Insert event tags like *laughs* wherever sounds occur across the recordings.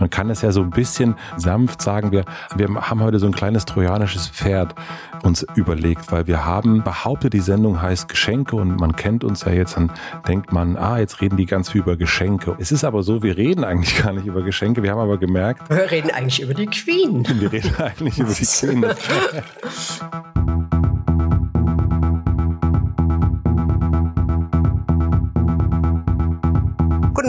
Man kann es ja so ein bisschen sanft sagen. Wir, wir haben heute so ein kleines trojanisches Pferd uns überlegt, weil wir haben behauptet, die Sendung heißt Geschenke und man kennt uns ja jetzt, dann denkt man, ah, jetzt reden die ganz viel über Geschenke. Es ist aber so, wir reden eigentlich gar nicht über Geschenke. Wir haben aber gemerkt. Wir reden eigentlich über die Queen. Wir reden eigentlich über die Queen. *laughs*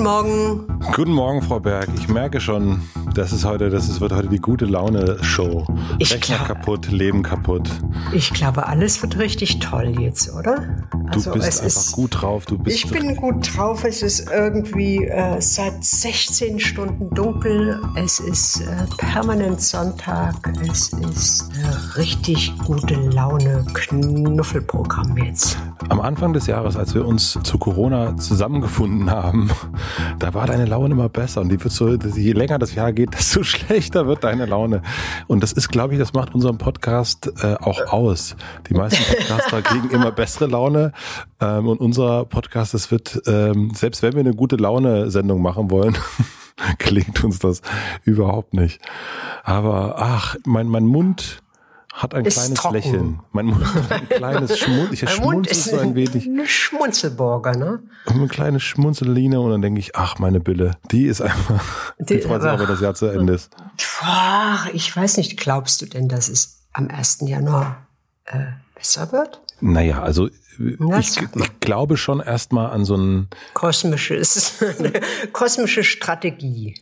Guten Morgen. Guten Morgen, Frau Berg. Ich merke schon, das ist heute, das ist, wird heute die gute Laune-Show. Ich Rechner glaub- kaputt, Leben kaputt. Ich glaube, alles wird richtig toll jetzt, oder? Du bist einfach gut drauf. Du bist Ich bin gut drauf. Es ist irgendwie äh, seit 16 Stunden dunkel. Es ist äh, permanent Sonntag. Es ist äh, richtig gute Laune Knuffelprogramm jetzt. Am Anfang des Jahres, als wir uns zu Corona zusammengefunden haben, *laughs* da war deine Laune immer besser und die wird so, je länger das Jahr geht, *laughs* desto schlechter wird deine Laune. Und das ist, glaube ich, das macht unseren Podcast äh, auch aus. Die meisten Podcaster *laughs* kriegen immer bessere Laune ähm, und unser Podcast, das wird, ähm, selbst wenn wir eine gute Laune-Sendung machen wollen, *laughs* klingt uns das überhaupt nicht. Aber ach, mein, mein Mund hat ein Ist kleines trocken. Lächeln. Mein Mund hat ein *laughs* kleines Schmunzeln. Ich schmunzel ist so ein wenig. eine Schmunzelburger, ne? eine kleine Schmunzeline und dann denke ich, ach, meine Bille, die ist einfach, die, Die- freut sich auch, wenn das Jahr zu Ende ist. Boah, ich weiß nicht, glaubst du denn, dass es am 1. Januar äh, besser wird? Naja, also Na, ich, ich glaube schon erstmal an so ein, Kosmisches, kosmische Strategie.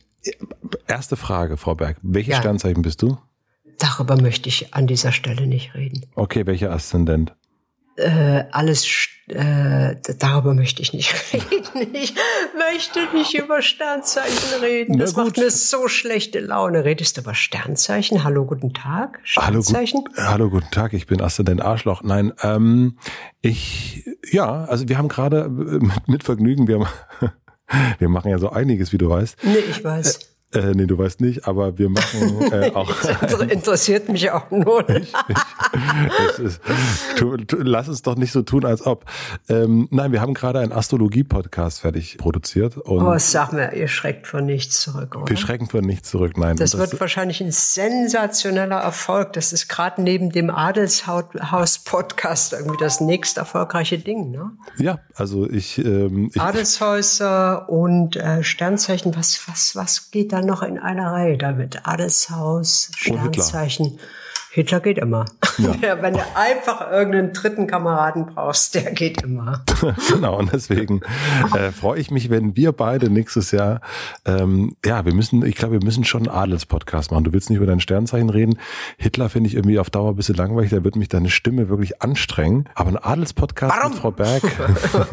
erste Frage, Frau Berg, welches Ja. Sternzeichen bist du? Darüber möchte ich an dieser Stelle nicht reden. Okay, welcher Aszendent? Äh, alles, äh, darüber möchte ich nicht *laughs* reden. Ich möchte nicht über Sternzeichen reden. Das macht gut. mir so schlechte Laune. Redest du über Sternzeichen? Hallo, guten Tag. Hallo, gu- Sternzeichen? hallo, guten Tag, ich bin Aszendent Arschloch. Nein, ähm, ich, ja, also wir haben gerade äh, mit, mit Vergnügen, wir, haben, *laughs* wir machen ja so einiges, wie du weißt. Nee, ich weiß. Äh, nee, du weißt nicht, aber wir machen äh, *laughs* auch Das inter- interessiert mich auch ist, tu, tu, lass es doch nicht so tun, als ob. Ähm, nein, wir haben gerade einen Astrologie-Podcast fertig produziert und Oh, sag mir, ihr schreckt vor nichts zurück, oder? wir schrecken für nichts zurück. Nein, Das Und wird wahrscheinlich ein sensationeller Erfolg. Das ist gerade neben dem Adelshaus-Podcast irgendwie das nächst erfolgreiche Ding. Ne? ja, also ich, ähm, ich Adelshäuser und äh, Sternzeichen, was, was, was geht da noch in einer Reihe damit? Adelshaus, Hitler. Sternzeichen. Hitler geht immer. *laughs* Ja. wenn du einfach irgendeinen dritten Kameraden brauchst, der geht immer. *laughs* genau, und deswegen äh, freue ich mich, wenn wir beide nächstes Jahr, ähm, ja, wir müssen, ich glaube, wir müssen schon einen Adelspodcast machen. Du willst nicht über dein Sternzeichen reden. Hitler finde ich irgendwie auf Dauer ein bisschen langweilig, da wird mich deine Stimme wirklich anstrengen. Aber ein Adelspodcast Warum? mit Frau Berg,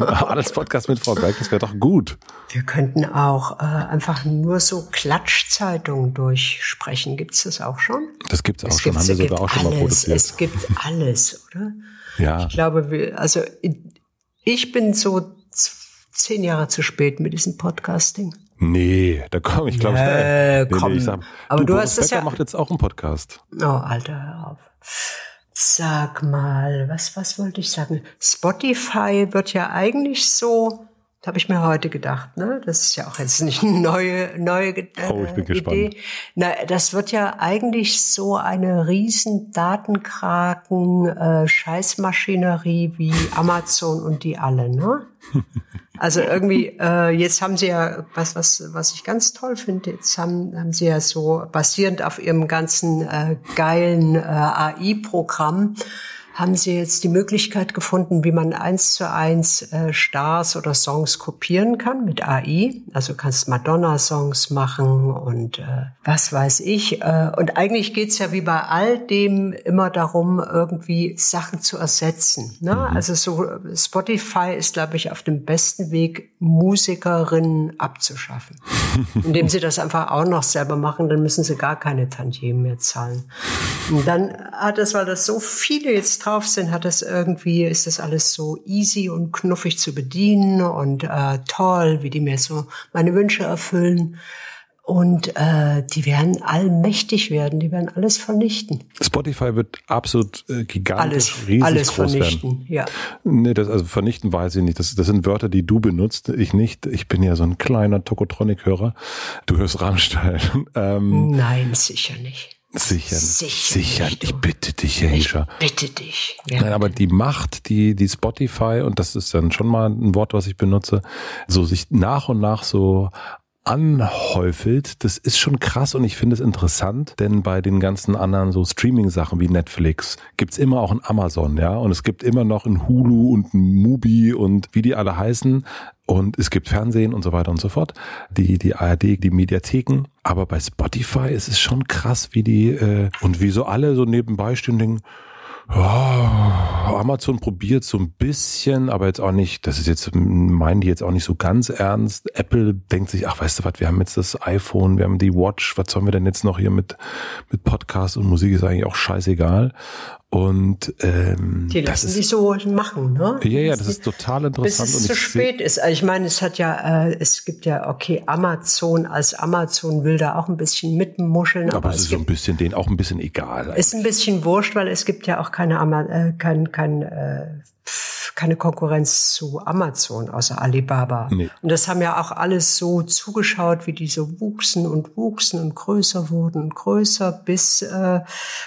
*laughs* Adelspodcast mit Frau Berg, das wäre doch gut. Wir könnten auch äh, einfach nur so Klatschzeitungen durchsprechen. Gibt's das auch schon? Das auch Es schon, gibt- haben wir es gibt auch schon mal alles. produziert. Es gibt alles, oder? Ja. Ich glaube, wir, also ich bin so zehn Jahre zu spät mit diesem Podcasting. Nee, da komme ich, glaube ich. Nee, nee, komm. ich sag, Aber du Boris hast das Becker ja- macht jetzt auch einen Podcast. Oh, Alter, hör auf. Sag mal, was, was wollte ich sagen? Spotify wird ja eigentlich so, habe ich mir heute gedacht, ne? Das ist ja auch jetzt nicht eine neue, neue äh, Oh, ich bin Idee. gespannt. Na, das wird ja eigentlich so eine riesen Datenkraken, äh, Scheißmaschinerie wie Amazon und die alle, ne? *laughs* Also irgendwie, äh, jetzt haben sie ja, was, was, was ich ganz toll finde, jetzt haben, haben sie ja so basierend auf ihrem ganzen äh, geilen äh, AI-Programm, haben sie jetzt die Möglichkeit gefunden, wie man eins zu eins äh, Stars oder Songs kopieren kann mit AI. Also du kannst Madonna-Songs machen und äh, was weiß ich. Äh, und eigentlich geht's ja wie bei all dem immer darum, irgendwie Sachen zu ersetzen. Ne? Also so Spotify ist, glaube ich, auf dem besten Weg, Musikerinnen abzuschaffen. *laughs* Indem sie das einfach auch noch selber machen, dann müssen sie gar keine Tantiemen mehr zahlen. Und dann hat es, weil das so viele jetzt drauf sind, hat es irgendwie, ist das alles so easy und knuffig zu bedienen und äh, toll, wie die mir so meine Wünsche erfüllen. und äh, die werden allmächtig werden, die werden alles vernichten. Spotify wird absolut äh, gigantisch, alles, riesig alles groß vernichten, werden. ja. Nee, das, also vernichten weiß ich nicht. Das, das sind Wörter, die du benutzt, ich nicht. Ich bin ja so ein kleiner Tokotronic-Hörer. Du hörst Rammstein. *laughs* ähm, Nein, sicher nicht. Sicher, Sicher sicher. nicht, Ich bitte dich, Aisha. Bitte dich. Ja. Nein, aber die Macht, die, die Spotify, und das ist dann schon mal ein Wort, was ich benutze, so sich nach und nach so anhäufelt, das ist schon krass und ich finde es interessant, denn bei den ganzen anderen so Streaming-Sachen wie Netflix gibt's immer auch ein Amazon, ja, und es gibt immer noch ein Hulu und ein Mubi und wie die alle heißen. Und es gibt Fernsehen und so weiter und so fort, die, die ARD, die Mediatheken, aber bei Spotify ist es schon krass, wie die, äh, und wie so alle so nebenbei stehen denken, ja, Amazon probiert so ein bisschen, aber jetzt auch nicht, das ist jetzt, meinen die jetzt auch nicht so ganz ernst. Apple denkt sich, ach, weißt du was, wir haben jetzt das iPhone, wir haben die Watch, was sollen wir denn jetzt noch hier mit, mit Podcast und Musik ist eigentlich auch scheißegal. Und ähm, Die das lassen die ist, so machen, ne? ja, ja, das ist total bis interessant. es und zu spät ist. Also ich meine, es hat ja, äh, es gibt ja, okay, Amazon als Amazon will da auch ein bisschen mitmuscheln, aber, aber es es ist so ein bisschen denen auch ein bisschen egal. ist ein bisschen wurscht, weil es gibt ja auch keine, Ama äh, kein, kein, äh, keine Konkurrenz zu Amazon außer Alibaba. Nee. Und das haben ja auch alles so zugeschaut, wie die so wuchsen und wuchsen und größer wurden und größer bis, äh,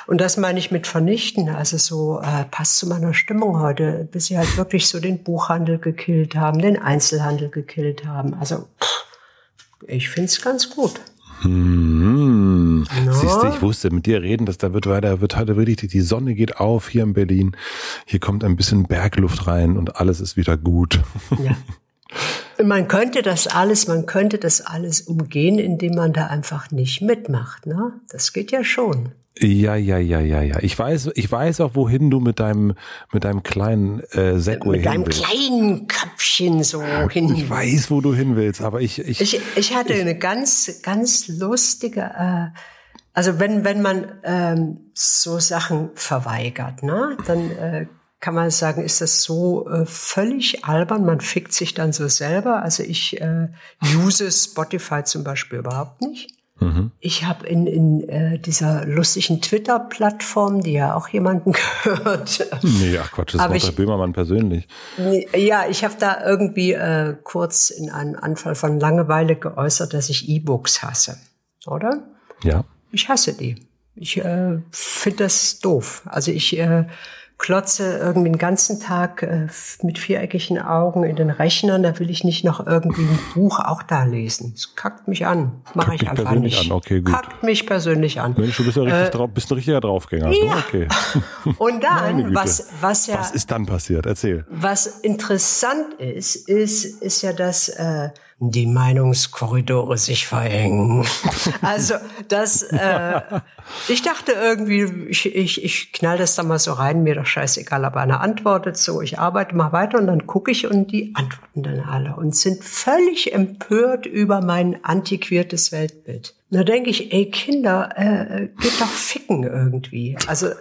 und das meine ich mit vernichten, also so äh, passt zu meiner Stimmung heute, bis sie halt wirklich so den Buchhandel gekillt haben, den Einzelhandel gekillt haben. Also pff, ich find's ganz gut. Hm. Na? Siehst du, ich wusste, mit dir reden, dass da wird weiter, wird heute wirklich, die- Sonne geht auf hier in Berlin. Hier kommt ein bisschen Bergluft rein und alles ist wieder gut. Ja. Man könnte das alles, man könnte das alles umgehen, indem man da einfach nicht mitmacht. Ne? Das geht ja schon. Ja, ja, ja, ja, ja. Ich weiß, ich weiß auch, wohin du mit deinem, mit deinem kleinen äh, Segway Mit hin einem willst. kleinen Köpfchen so hin. Ich weiß, wo du hin willst, aber ich, ich, Ich, ich hatte eine ganz, ganz lustige, äh, also wenn, wenn man ähm, so Sachen verweigert, ne, dann äh, kann man sagen, ist das so äh, völlig albern, man fickt sich dann so selber. Also ich äh, use Spotify zum Beispiel überhaupt nicht. Ich habe in, in äh, dieser lustigen Twitter-Plattform, die ja auch jemanden *laughs* gehört, nee, ach Quatsch, das der ich- Böhmermann persönlich. Nee, Ja, ich habe da irgendwie äh, kurz in einem Anfall von Langeweile geäußert, dass ich E-Books hasse, oder? Ja. Ich hasse die. Ich äh, finde das doof. Also ich äh, klotze irgendwie den ganzen Tag äh, mit viereckigen Augen in den Rechnern. Da will ich nicht noch irgendwie ein Buch auch da lesen. Das kackt mich an. Mache ich dich einfach persönlich nicht. an, okay, gut. Kackt mich persönlich an. Mensch, du bist ja richtig drauf, bist ein richtiger Draufgänger. ne? Äh, Ja. Okay. *laughs* Und dann, was, was ja Was ist dann passiert? Erzähl. Was interessant ist, ist, ist ja, dass äh, die Meinungskorridore sich verengen. *laughs* Also das, äh, ich dachte irgendwie, ich, ich, ich knall das da mal so rein, mir doch scheißegal, aber einer antwortet so, ich arbeite mal weiter und dann gucke ich und die antworten dann alle und sind völlig empört über mein antiquiertes Weltbild. Da denke ich, ey Kinder, äh, geht doch ficken irgendwie. Also, äh,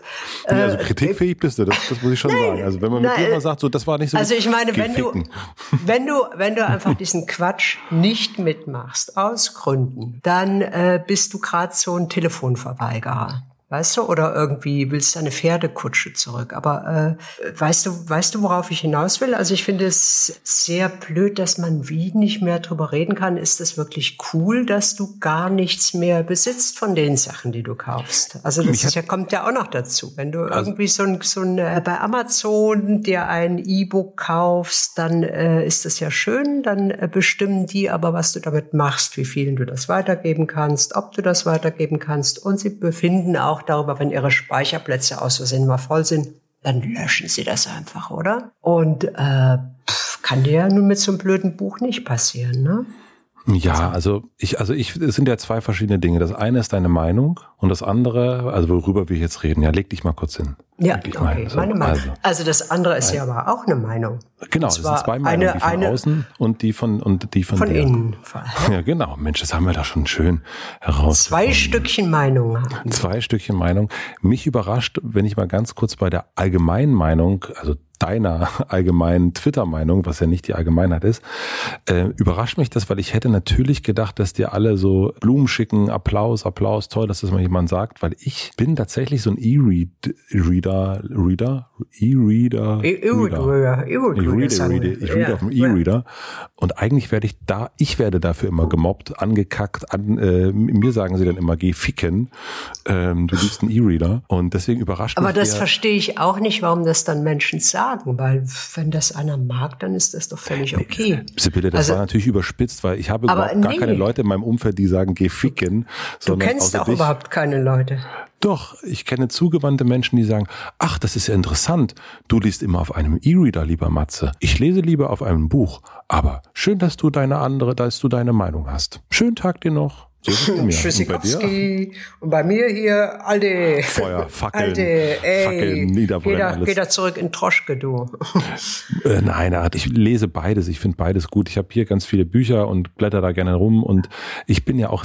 Nee, also kritikfähig bist du, das, das muss ich schon sagen. Also wenn man mit nein, dir mal sagt, so das war nicht so also ich meine, wenn du, *laughs* wenn du, wenn du einfach diesen Quatsch nicht mitmachst, aus Gründen, dann äh, bist du gerade so ein Telefonverweigerer. Weißt du, oder irgendwie willst du eine Pferdekutsche zurück. Aber äh, weißt du, weißt du, worauf ich hinaus will? Also ich finde es sehr blöd, dass man wie nicht mehr drüber reden kann. Ist es wirklich cool, dass du gar nichts mehr besitzt von den Sachen, die du kaufst? Also das ist ja, kommt ja auch noch dazu. Wenn du Also irgendwie so ein, so ein äh, bei Amazon dir ein E-Book kaufst, dann äh, ist das ja schön. Dann äh, bestimmen die aber, was du damit machst, wie vielen du das weitergeben kannst, ob du das weitergeben kannst. Und sie befinden auch darüber, wenn ihre Speicherplätze aus Versehen mal voll sind, dann löschen sie das einfach, oder? Und äh, pff, kann dir ja nun mit so einem blöden Buch nicht passieren, ne? Ja, also ich, also ich, es sind ja zwei verschiedene Dinge. Das eine ist deine Meinung und das andere, also worüber wir jetzt reden, ja, leg dich mal kurz hin. Ja, okay, meine, so, meine Meinung. Also, also, das andere ist ja aber auch eine Meinung. Genau, es sind zwei Meinungen, eine, die von eine, außen und die von und die von, von dir. innen. *laughs* Ja, genau. Mensch, das haben wir da schon schön heraus. Zwei Stückchen Meinung. Zwei Stückchen Meinung. Mich überrascht, wenn ich mal ganz kurz bei der allgemeinen Meinung, also deiner *laughs* allgemeinen Twitter-Meinung, was ja nicht die Allgemeinheit ist, äh, überrascht mich das, weil ich hätte natürlich gedacht, dass dir alle so Blumen schicken, Applaus, Applaus, toll, dass das mal jemand sagt, weil ich bin tatsächlich so ein E-Reader, Reader, E-Reader, E-Reader, E-Reader, ich read auf dem E-Reader und eigentlich werde ich da, ich werde dafür immer gemobbt, angekackt, an, äh, mir sagen sie dann immer, geh ficken, ähm, du liebst einen E-Reader und deswegen überrascht Aber mich. Aber das verstehe ich auch nicht, warum das dann Menschen sagen weil wenn das einer mag, dann ist das doch völlig okay. Sibylle, das also, war natürlich überspitzt, weil ich habe überhaupt nee. gar keine Leute in meinem Umfeld, die sagen, geh ficken. Du kennst auch dich. überhaupt keine Leute. Doch, ich kenne zugewandte Menschen, die sagen, ach, das ist ja interessant. Du liest immer auf einem E-Reader, lieber Matze. Ich lese lieber auf einem Buch. Aber schön, dass du deine andere, dass du deine Meinung hast. Schönen Tag dir noch. So Tschüssikowski. Und, und, bei mir hier alte Feuer, Fackeln, alte, ey, Fackeln, Niederbrennen, geh da, alles. Geh da zurück in Troschke, du. *laughs* Äh, nein, ich lese beides. Ich finde beides gut. Ich habe hier ganz viele Bücher und blätter da gerne rum. Und ich bin ja auch,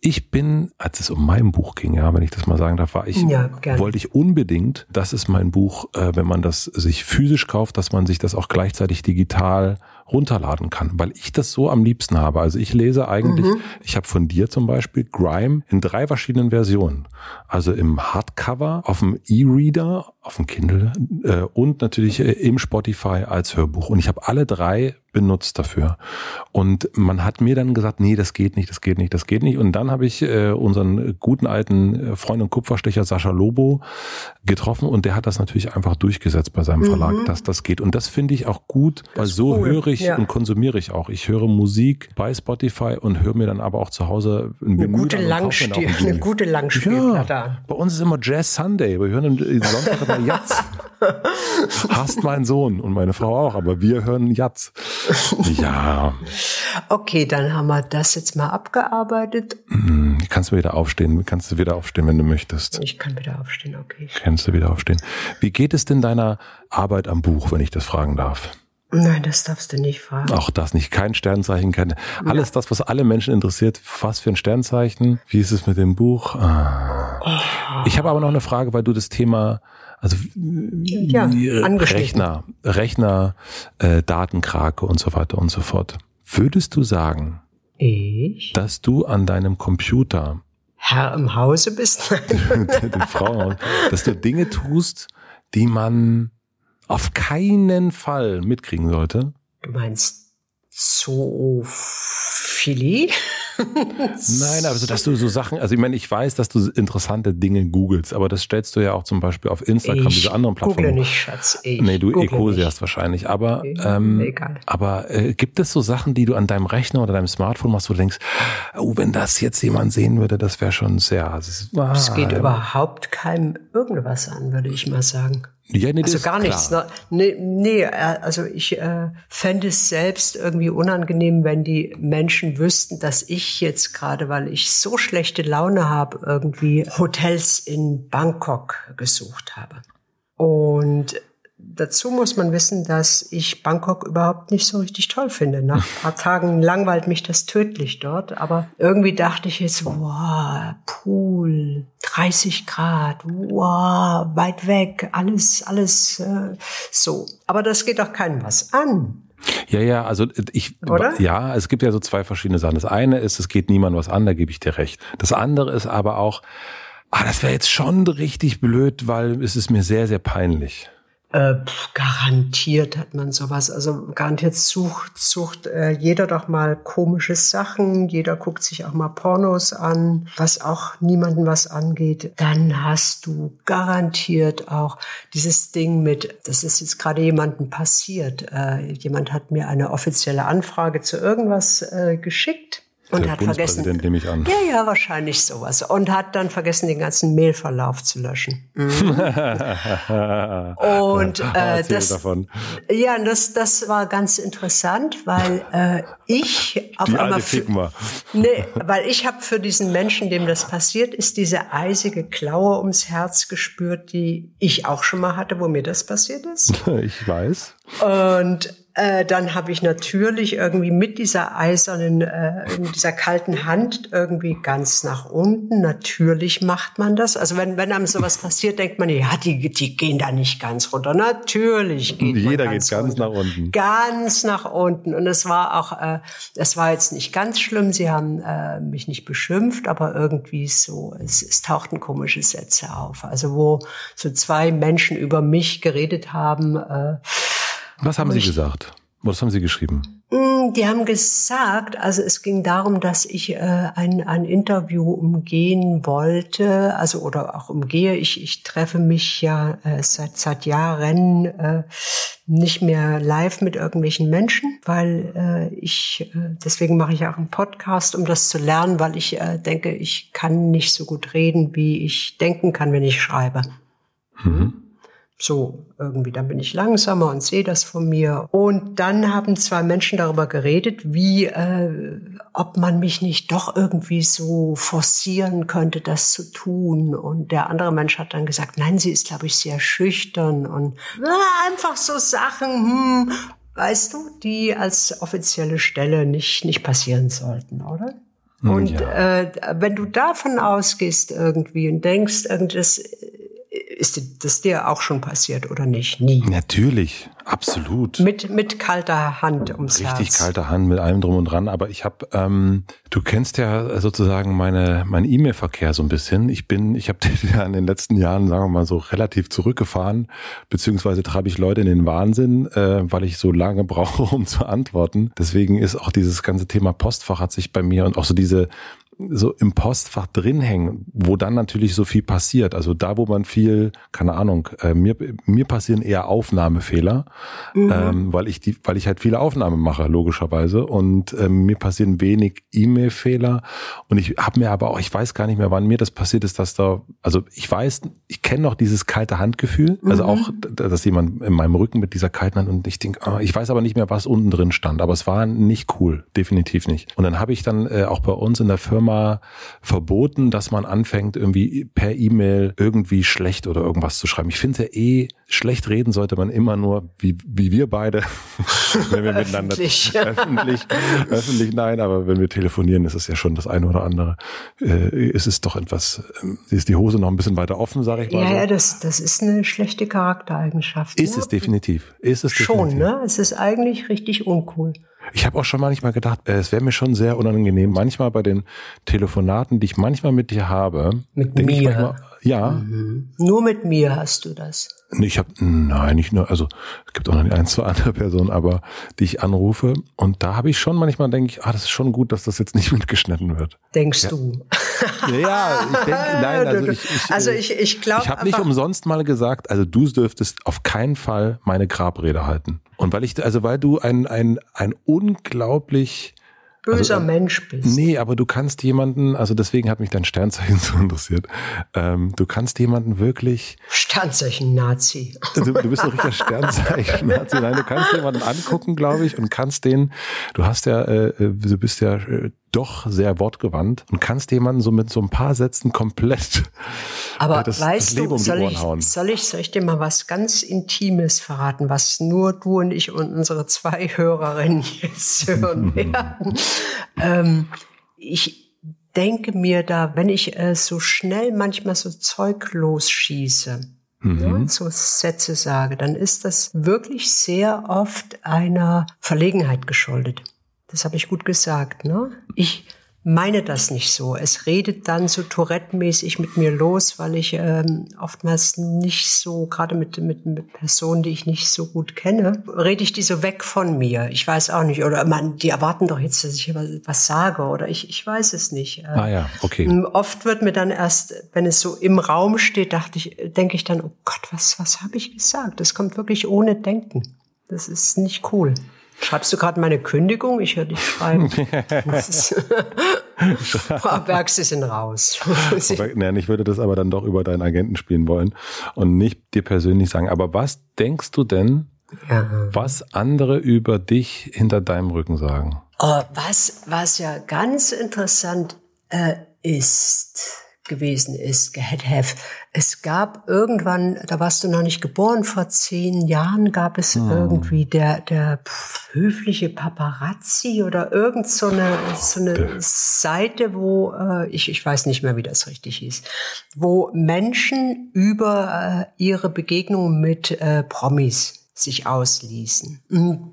ich bin, als es um mein Buch ging, ja, wenn ich das mal sagen darf, war ich, ja, wollte ich unbedingt, das ist mein Buch, äh, wenn man das sich physisch kauft, dass man sich das auch gleichzeitig digital runterladen kann, weil ich das so am liebsten habe. Also ich lese eigentlich, mhm. ich habe von dir zum Beispiel Grime in drei verschiedenen Versionen. Also im Hardcover, auf dem E-Reader, auf dem Kindle äh, und natürlich äh, im Spotify als Hörbuch. Und ich habe alle drei benutzt dafür. Und man hat mir dann gesagt, nee, das geht nicht, das geht nicht, das geht nicht. Und dann habe ich äh, unseren guten alten Freund und Kupferstecher Sascha Lobo getroffen und der hat das natürlich einfach durchgesetzt bei seinem Verlag, mhm. dass das geht. Und das finde ich auch gut, weil so cool. höre ich ja. und konsumiere ich auch. Ich höre Musik bei Spotify und höre mir dann aber auch zu Hause ein eine gute, Langspiel, eine gute Langspielplatte ja, Bei uns ist immer Jazz Sunday. Wir hören Sonntag immer Jazz. *laughs* Hasst mein Sohn und meine Frau auch, aber wir hören Jazz. Ja. Okay, dann haben wir das jetzt mal abgearbeitet. Mhm, kannst du wieder aufstehen? Kannst du wieder aufstehen, wenn du möchtest? Ich kann wieder aufstehen, okay. Kannst du wieder aufstehen? Wie geht es denn deiner Arbeit am Buch, wenn ich das fragen darf? Nein, das darfst du nicht fragen. Auch das nicht. Kein Sternzeichen, kein, alles das, was alle Menschen interessiert. Was für ein Sternzeichen? Wie ist es mit dem Buch? Ah. Oh. Ich habe aber noch eine Frage, weil du das Thema also ja, Rechner, Rechner, äh, Datenkrake und so weiter und so fort. Würdest du sagen, ich? dass du an deinem Computer Herr im Hause bist? *laughs* *laughs* die Frau, dass du Dinge tust, die man auf keinen Fall mitkriegen sollte? Du meinst Zoophilie? Nein, also dass du so Sachen, also ich meine, ich weiß, dass du interessante Dinge googelst, aber das stellst du ja auch zum Beispiel auf Instagram, ich diese anderen Plattformen. Google nicht, Schatz. Ich nee, du Ecosiast wahrscheinlich. Aber, okay, ähm, egal. aber äh, gibt es so Sachen, die du an deinem Rechner oder deinem Smartphone machst, wo du denkst, oh, wenn das jetzt jemand sehen würde, das wäre schon sehr. Es ah, geht ja. überhaupt keinem irgendwas an, würde ich mal sagen. Ja, nee, also gar nichts. Ne? Nee, nee, äh, also ich äh, fände es selbst irgendwie unangenehm, wenn die Menschen wüssten, dass ich jetzt gerade, weil ich so schlechte Laune habe, irgendwie Hotels in Bangkok gesucht habe. Und Dazu muss man wissen, dass ich Bangkok überhaupt nicht so richtig toll finde. Nach ein paar *laughs* Tagen langweilt mich das tödlich dort. Aber irgendwie dachte ich jetzt, wow, Pool, 30 Grad, wow, weit weg, alles, alles äh, so. Aber das geht doch keinem was an. Ja, ja, also ich, Oder? ja, es gibt ja so zwei verschiedene Sachen. Das eine ist, es geht niemand was an, da gebe ich dir recht. Das andere ist aber auch, ah, das wäre jetzt schon richtig blöd, weil es ist mir sehr, sehr peinlich. Äh, garantiert hat man sowas. Also garantiert sucht, sucht äh, jeder doch mal komische Sachen. Jeder guckt sich auch mal Pornos an, was auch niemanden was angeht. Dann hast du garantiert auch dieses Ding mit, das ist jetzt gerade jemandem passiert. Äh, jemand hat mir eine offizielle Anfrage zu irgendwas äh, geschickt Und Der hat vergessen. Nehme ich an. Ja, ja, wahrscheinlich sowas. Und hat dann vergessen, den ganzen Mailverlauf zu löschen. Mhm. *laughs* und äh, das, davon. ja, das, das war ganz interessant, weil äh, ich auf Die einmal Figma. Nee, weil ich habe für diesen Menschen, dem das passiert ist, diese eisige Klaue ums Herz gespürt, die ich auch schon mal hatte, wo mir das passiert ist. *laughs* Ich weiß. Und äh, dann habe ich natürlich irgendwie mit dieser eisernen, äh, mit dieser kalten Hand irgendwie ganz nach unten. Natürlich macht man das. Also wenn, wenn einem sowas passiert, denkt man, ja, die, die gehen da nicht ganz runter. Natürlich geht Jeder geht ganz ganz runter. nach unten. Ganz nach unten. Und es war auch, äh, es war jetzt nicht ganz schlimm. Sie haben äh, mich nicht beschimpft, aber irgendwie so, es, es tauchten komische Sätze auf. Also wo so zwei Menschen über mich geredet haben. Äh, Was haben Sie gesagt? Was haben Sie geschrieben? Mm, Die haben gesagt, also es ging darum, dass ich äh, ein, ein Interview umgehen wollte, also oder auch umgehe. Ich, ich treffe mich ja äh, seit, seit Jahren äh, nicht mehr live mit irgendwelchen Menschen, weil äh, ich, äh, deswegen mache ich auch einen Podcast, um das zu lernen, weil ich äh, denke, ich kann nicht so gut reden, wie ich denken kann, wenn ich schreibe. So, irgendwie, dann bin ich langsamer und sehe das von mir. Und dann haben zwei Menschen darüber geredet, wie, äh, ob man mich nicht doch irgendwie so forcieren könnte, das zu tun. Und der andere Mensch hat dann gesagt, nein, sie ist, glaube ich, sehr schüchtern und ah, einfach so Sachen, hm, weißt du, die als offizielle Stelle nicht, nicht passieren sollten, oder? Und ja. äh, wenn du davon ausgehst irgendwie und denkst, das ist dir- das dir auch schon passiert oder nicht? Nie. Natürlich, absolut. Mit, mit kalter Hand ums Richtig Herz. kalte Hand mit allem drum und dran, aber ich habe, ähm, du kennst ja sozusagen meine mein E-Mail-Verkehr so ein bisschen. Ich bin, ich habe *laughs* ja in den letzten Jahren, sagen wir mal so, relativ zurückgefahren, beziehungsweise treibe ich Leute in den Wahnsinn, äh, weil ich so lange *laughs* brauche, um zu antworten. Deswegen ist auch dieses ganze Thema Postfach hat sich bei mir und auch so diese so im Postfach drin hängen, wo dann natürlich so viel passiert. Also da, wo man viel, keine Ahnung, äh, mir, mir passieren eher Aufnahmefehler, ähm, weil ich die, weil ich halt viele Aufnahmen mache, logischerweise. Und ähm, mir passieren wenig E-Mail-Fehler. Und ich habe mir aber auch, ich weiß gar nicht mehr, wann mir das passiert ist, dass da, also ich weiß, ich kenne noch dieses kalte Handgefühl, also auch, d- dass jemand in meinem Rücken mit dieser kalten Hand und ich denke, ah, ich weiß aber nicht mehr, was unten drin stand. Aber es war nicht cool, definitiv nicht. Und dann habe ich dann äh, auch bei uns in der Firma verboten, dass man anfängt, irgendwie per E-Mail irgendwie schlecht oder irgendwas zu schreiben. Ich finde ja eh, schlecht reden sollte man immer nur, wie, wie wir beide, *laughs* wenn wir miteinander Öffentlich. *laughs* öffentlich, öffentlich nein, aber wenn wir telefonieren, ist es ja schon das eine oder andere. Äh, ist es doch etwas, ähm, ist die Hose noch ein bisschen weiter offen, sage ich mal. Ja, so. ja, das, das ist eine schlechte Charaktereigenschaft. Ist ne? es definitiv. Ist es Schon, definitiv. ne? Es ist eigentlich richtig uncool. Ich habe auch schon manchmal gedacht, äh, es wäre mir schon sehr unangenehm. Manchmal bei den Telefonaten, die ich manchmal mit dir habe, Mit mir? manchmal, ja, Nur mit mir hast du das. Nee, Ich habe nein, nicht nur, also es gibt auch noch ein, zwei andere Personen, aber die ich anrufe und da habe ich schon manchmal denke ich, ah, das ist schon gut, dass das jetzt nicht *laughs* mitgeschnitten wird. Denkst du? Ja, ich denke, *laughs* nein, also ich, ich, also äh, ich, ich glaube ich habe nicht umsonst mal gesagt, also du dürftest auf keinen Fall meine Grabrede halten. Und weil ich, also weil du ein ein ein unglaublich böser also, Mensch bist. Nee, aber du kannst jemanden, also deswegen hat mich dein Sternzeichen *laughs* so interessiert. Ähm, du kannst jemanden wirklich, Sternzeichen Nazi. du, du bist ein richtiger Sternzeichen. *laughs* Also, nein, du kannst jemanden angucken, glaube ich, und kannst den, du hast ja, äh, du bist ja äh, doch sehr wortgewandt und kannst jemanden so mit so ein paar Sätzen komplett Aber äh, das, weißt das Leben du, um soll ich, hauen. soll ich, soll ich dir mal was ganz Intimes verraten, was nur du und ich und unsere zwei Hörerinnen jetzt *laughs* hören werden? ähm, ich denke mir da, wenn ich äh, so schnell manchmal so Zeug losschieße, Mhm. ne, so Sätze sage, dann ist das wirklich sehr oft einer Verlegenheit geschuldet. Das habe ich gut gesagt, ne? Ich meine das nicht so. Es redet dann so Tourette-mäßig mit mir los, weil ich ähm, oftmals nicht so, gerade mit, mit, mit Personen, die ich nicht so gut kenne, rede ich die so weg von mir. Ich weiß auch nicht. Oder man, die erwarten doch jetzt, dass ich was, was sage. Oder ich, ich weiß es nicht. Äh, Ah ja, okay. Oft wird mir dann erst, wenn es so im Raum steht, dachte ich, denke ich dann, oh Gott, was, was habe ich gesagt? Das kommt wirklich ohne Denken. Das ist nicht cool. Schreibst du gerade meine Kündigung? Ich höre dich schreiben. *laughs* Frau Berg, Sie sind raus. Nein, ich würde das aber dann doch über deinen Agenten spielen wollen und nicht dir persönlich sagen. Aber was denkst du denn, ja. was andere über dich hinter deinem Rücken sagen? Oh, was, was ja ganz interessant äh, ist, gewesen ist, have. Es gab irgendwann, da warst du noch nicht geboren, vor zehn Jahren gab es hm. irgendwie der, der höfliche Paparazzi oder irgend so eine, so eine Seite, wo, äh, ich, ich weiß nicht mehr, wie das richtig hieß, wo Menschen über äh, ihre Begegnungen mit äh, Promis sich ausließen.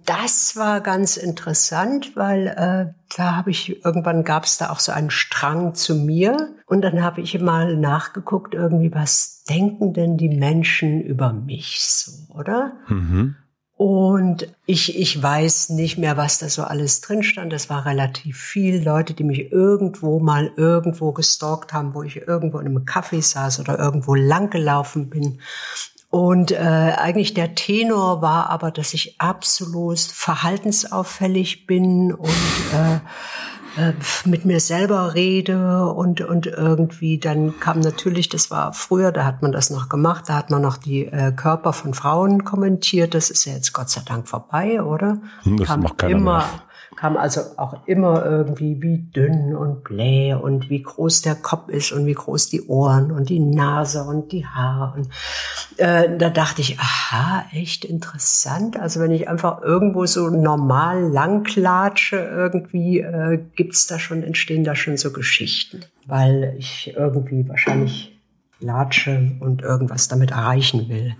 Das war ganz interessant, weil äh, da habe ich irgendwann gab es da auch so einen Strang zu mir und dann habe ich mal nachgeguckt irgendwie was denken denn die Menschen über mich so, oder? Mhm. Und ich, ich weiß nicht mehr, was da so alles drin stand. Das war relativ viel. Leute, die mich irgendwo mal irgendwo gestalkt haben, wo ich irgendwo in einem Kaffee saß oder irgendwo langgelaufen bin. Und äh, eigentlich der Tenor war aber, dass ich absolut verhaltensauffällig bin und äh, äh, mit mir selber rede und, und irgendwie dann kam natürlich, das war früher, da hat man das noch gemacht, da hat man noch die äh, Körper von Frauen kommentiert, das ist ja jetzt Gott sei Dank vorbei, oder? Hm, das kam macht keiner immer, mehr kam also auch immer irgendwie wie dünn und bläh und wie groß der Kopf ist und wie groß die Ohren und die Nase und die Haare. Und äh, da dachte ich, aha, echt interessant. Also wenn ich einfach irgendwo so normal langklatsche, irgendwie äh, gibt's da schon, entstehen da schon so Geschichten, weil ich irgendwie wahrscheinlich latsche und irgendwas damit erreichen will.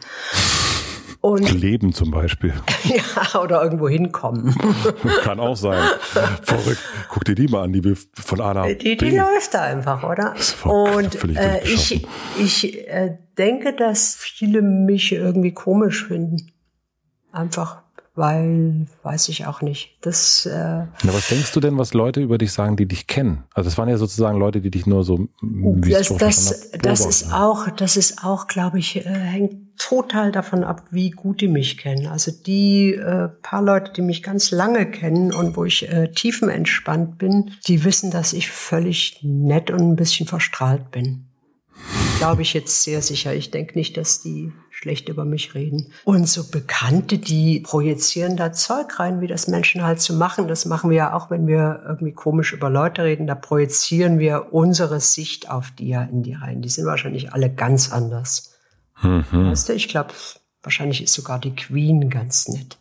Und Leben zum Beispiel. *laughs* ja, oder irgendwo hinkommen. *laughs* Kann auch sein. Verrückt. Guck dir die mal an, die wir von A nach Die, die läuft da einfach, oder? Und äh, ich, ich äh, denke, dass viele mich irgendwie komisch finden. Einfach weil, weiß ich auch nicht. Das, äh Na, was denkst du denn, was Leute über dich sagen, die dich kennen? Also das waren ja sozusagen Leute, die dich nur so wie das, das, das ist auch, das ist auch, glaube ich, äh, hängt total davon ab, wie gut die mich kennen. Also die äh, paar Leute, die mich ganz lange kennen und wo ich äh, tiefenentspannt bin, die wissen, dass ich völlig nett und ein bisschen verstrahlt bin. Glaube ich jetzt sehr sicher. Ich denke nicht, dass die schlecht über mich reden. Und so Bekannte, die projizieren da Zeug rein, wie das Menschen halt zu so machen. Das machen wir ja auch, wenn wir irgendwie komisch über Leute reden. Da projizieren wir unsere Sicht auf die ja in die rein. Die sind wahrscheinlich alle ganz anders. Mhm. Weißt du, ich glaube, wahrscheinlich ist sogar die Queen ganz nett.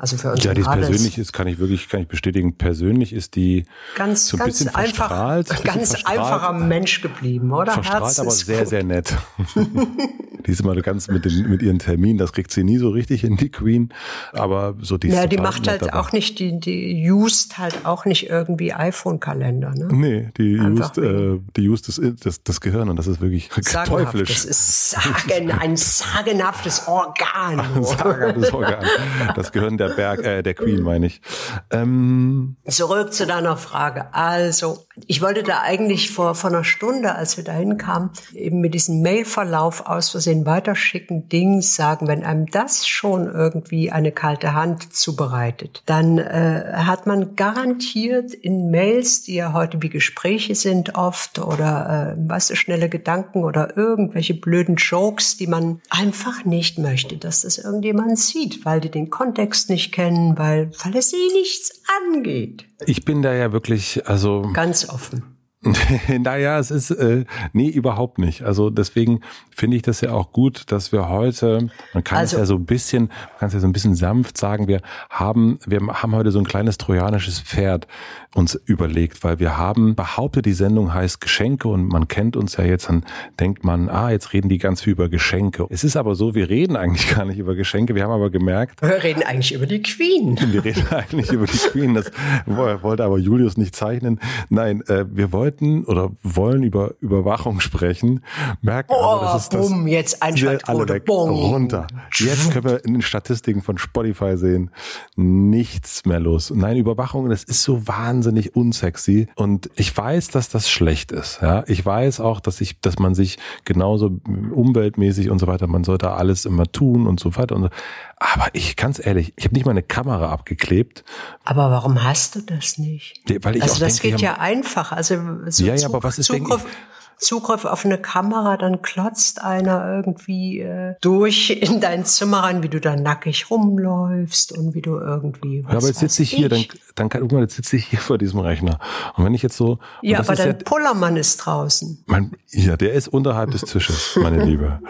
Also für uns. Ja, die persönlich ist, kann ich wirklich, kann ich bestätigen, persönlich ist die ganz, so ein ganz bisschen einfach, verstrahlt, ganz verstrahlt, einfacher Mensch geblieben, oder? Verstrahlt, Herz aber sehr, gut. sehr nett. *laughs* die ist immer ganz mit, den, mit ihren Terminen, das kriegt sie nie so richtig in die Queen, aber so die. Ja, die macht halt dabei. auch nicht, die, die used halt auch nicht irgendwie iPhone-Kalender, ne? Nee, die Einfach used, äh, die used das, das, das Gehirn und das ist wirklich Sagenhaft. teuflisch. Das ist sagen, ein sagenhaftes Organ. *laughs* ein sagenhaftes Organ. Das Gehirn der der Berg, äh, der Queen meine ich. Ähm, Zurück zu deiner Frage. Also, ich wollte da eigentlich vor, vor einer Stunde, als wir da hinkamen, eben mit diesem Mailverlauf aus Versehen weiterschicken, Dings sagen, wenn einem das schon irgendwie eine kalte Hand zubereitet, dann äh, hat man garantiert in Mails, die ja heute wie Gespräche sind oft oder äh, weißt du, schnelle Gedanken oder irgendwelche blöden Jokes, die man einfach nicht möchte, dass das irgendjemand sieht, weil die den Kontext nicht nicht kennen, weil, weil es sie nichts angeht. Ich bin da ja wirklich, also. Ganz offen. *laughs* naja, es ist, äh, nee, überhaupt nicht. Also deswegen finde ich das ja auch gut, dass wir heute, man kann also, es ja so ein bisschen, man kann es ja so ein bisschen sanft sagen, wir haben, wir haben heute so ein kleines trojanisches Pferd uns überlegt, weil wir haben behauptet, die Sendung heißt Geschenke und man kennt uns ja jetzt, dann denkt man, ah, jetzt reden die ganz viel über Geschenke. Es ist aber so, wir reden eigentlich gar nicht über Geschenke, wir haben aber gemerkt. Wir reden eigentlich über die Queen. Wir reden *laughs* eigentlich über die Queen, das wollte aber Julius nicht zeichnen. Nein, äh, wir wollen Leuten oder wollen über Überwachung sprechen, merken oh, aber, das ist das. Bumm, jetzt alle weg, Boom. runter. Jetzt können wir in den Statistiken von Spotify sehen, nichts mehr los. Nein, Überwachung, das ist so wahnsinnig unsexy und ich weiß, dass das schlecht ist. Ja, ich weiß auch, dass ich, dass man sich genauso umweltmäßig und so weiter, man sollte alles immer tun und so weiter und so. Aber ich, ganz ehrlich, ich habe nicht mal eine Kamera abgeklebt. Aber warum hast du das nicht? Weil ich also auch das denke, geht ja einfach. Also so ja, ja, aber was ist Zugriff, denn, Zugriff auf eine Kamera, dann klotzt einer irgendwie äh, durch in dein Zimmer rein, wie du da nackig rumläufst und wie du irgendwie. Was ja, aber jetzt sitze ich hier, dann, dann kann, guck mal, jetzt sitze ich hier *laughs* vor diesem Rechner. Und wenn ich jetzt so. Ja, aber dein ja, Pullermann ist draußen. Mein, ja, der ist unterhalb des Tisches, meine *laughs* Liebe.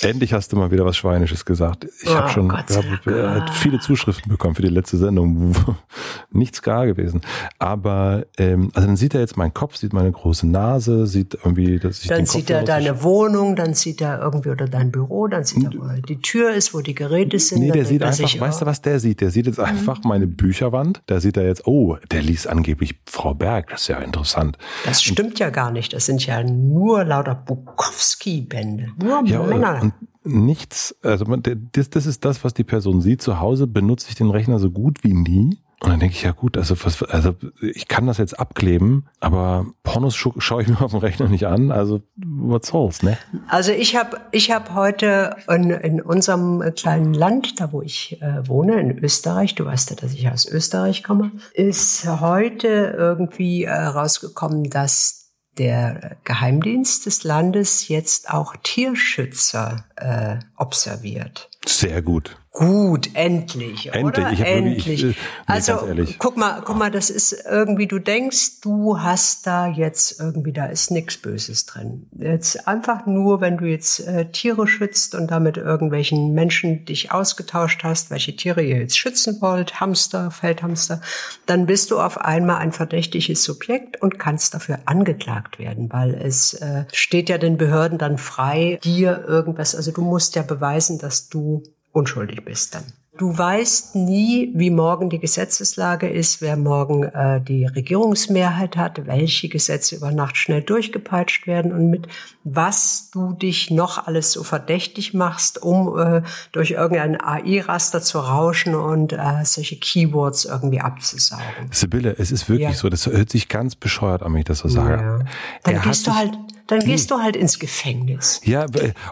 Endlich hast du mal wieder was Schweinisches gesagt. Ich oh, habe schon hab, äh, viele Zuschriften bekommen für die letzte Sendung. *laughs* Nichts gar gewesen. Aber ähm, also dann sieht er jetzt meinen Kopf, sieht meine große Nase, sieht irgendwie irgendwie, dass ich Dann sieht er deine Wohnung, dann sieht er irgendwie oder dein Büro, dann sieht er, wo die Tür ist, wo die Geräte sind. Nee, der sieht einfach, weißt du, was der sieht? Der sieht jetzt mhm. einfach meine Bücherwand. Da sieht er jetzt, oh, der liest angeblich Frau Berg. Das ist ja interessant. Das stimmt ja gar nicht. Das sind ja nur lauter Bukowski-Bände. Nur ja, Männer. Und, nichts, also das, das ist das, was die Person sieht. Zu Hause benutze ich den Rechner so gut wie nie. Und dann denke ich, ja gut, also, was, also ich kann das jetzt abkleben, aber Pornos scha schaue ich mir *laughs* auf dem Rechner nicht an. Also was soll's, ne? Also ich habe ich hab heute in, in unserem kleinen Land, da wo ich äh, wohne, in Österreich, du weißt ja, dass ich aus Österreich komme, ist heute irgendwie äh, rausgekommen, dass der Geheimdienst des Landes jetzt auch Tierschützer äh, observiert. Sehr gut. Gut, endlich. Endlich, oder? ich endlich. Wirklich, ich, nee, also guck mal, guck mal, das ist irgendwie, du denkst, du hast da jetzt irgendwie, da ist nichts Böses drin. Jetzt einfach nur, wenn du jetzt äh, Tiere schützt und damit irgendwelchen Menschen dich ausgetauscht hast, welche Tiere ihr jetzt schützen wollt, Hamster, Feldhamster, dann bist du auf einmal ein verdächtiges Subjekt und kannst dafür angeklagt werden, weil es äh, steht ja den Behörden dann frei, dir irgendwas, also du musst ja beweisen, dass du unschuldig bist dann. Du weißt nie, wie morgen die Gesetzeslage ist, wer morgen äh, die Regierungsmehrheit hat, welche Gesetze über Nacht schnell durchgepeitscht werden und mit was du dich noch alles so verdächtig machst, um äh, durch irgendein AI-Raster zu rauschen und äh, solche Keywords irgendwie abzusaugen. Sibylle, es ist wirklich ja. so, das hört sich ganz bescheuert an, wenn ich das so sage. Ja. Dann er gehst du halt dann gehst du halt ins Gefängnis. Ja,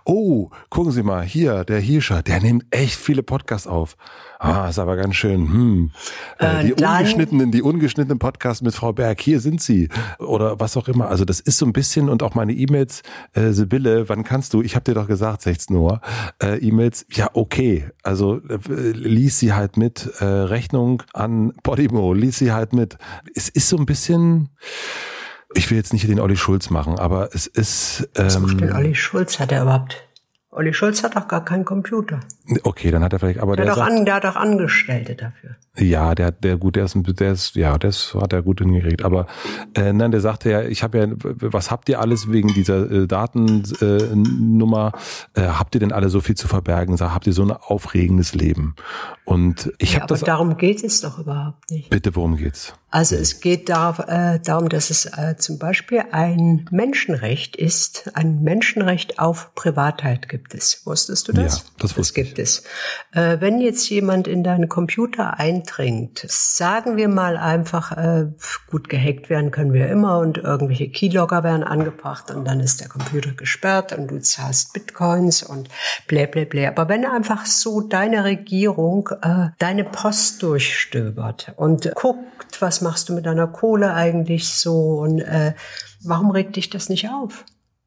oh, gucken Sie mal, hier, der Hirscher, der nimmt echt viele Podcasts auf. Ah, ist aber ganz schön. Hm. Äh, die ungeschnittenen, die ungeschnittenen Podcasts mit Frau Berg, hier sind sie. Oder was auch immer. Also das ist so ein bisschen und auch meine E-Mails, äh, Sibylle, wann kannst du? Ich habe dir doch gesagt, 16 Uhr. Äh, E-Mails, ja, okay. Also äh, lies sie halt mit. Äh, Rechnung an Podimo, lies sie halt mit. Es ist so ein bisschen ich will jetzt nicht den Olli Schulz machen, aber es ist. Ähm, Was macht denn Olli Schulz? Hat er überhaupt? Olli Schulz hat doch gar keinen Computer. Okay, dann hat er vielleicht, aber der, der, sagt, an, der hat doch Angestellte dafür. Ja, der, der gut, der ist, der ist, ja, das hat er gut hingekriegt. Aber äh, nein, der sagte ja, ich habe ja, was habt ihr alles wegen dieser äh, Datennummer? Äh, äh, habt ihr denn alle so viel zu verbergen? Sag, habt ihr so ein aufregendes Leben? Und ich ja, habe das. Aber darum geht es doch überhaupt nicht. Bitte, worum geht's? Also es geht da, äh, darum, dass es äh, zum Beispiel ein Menschenrecht ist. Ein Menschenrecht auf Privatheit gibt es. Wusstest du das? Ja, das, das gibt es. Äh, wenn jetzt jemand in deinen Computer eindringt, sagen wir mal einfach, äh, gut gehackt werden können wir immer und irgendwelche Keylogger werden angebracht und dann ist der Computer gesperrt und du zahlst Bitcoins und blä blä blä. Aber wenn einfach so deine Regierung äh, deine Post durchstöbert und guckt, was machst du mit deiner Kohle eigentlich so und äh, warum regt dich das nicht auf?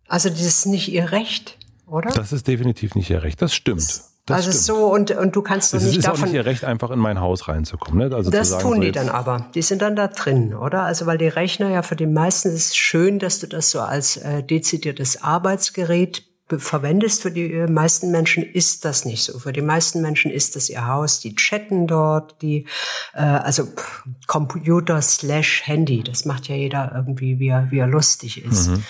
Also das ist nicht ihr Recht, oder? Das ist definitiv nicht ihr Recht, das stimmt. Das also stimmt. so und und du kannst doch nicht davon. Es ist davon, auch nicht ihr Recht, einfach in mein Haus reinzukommen. Ne? Also das sagen, tun so die dann aber. Die sind dann da drin, oder? Also weil die Rechner ja für die meisten ist schön, dass du das so als äh, dezidiertes Arbeitsgerät verwendest. Für die äh, meisten Menschen ist das nicht so. Für die meisten Menschen ist das ihr Haus. Die chatten dort, die äh, also pff, Computer slash Handy. Das macht ja jeder irgendwie, wie er, wie er lustig ist. Mhm.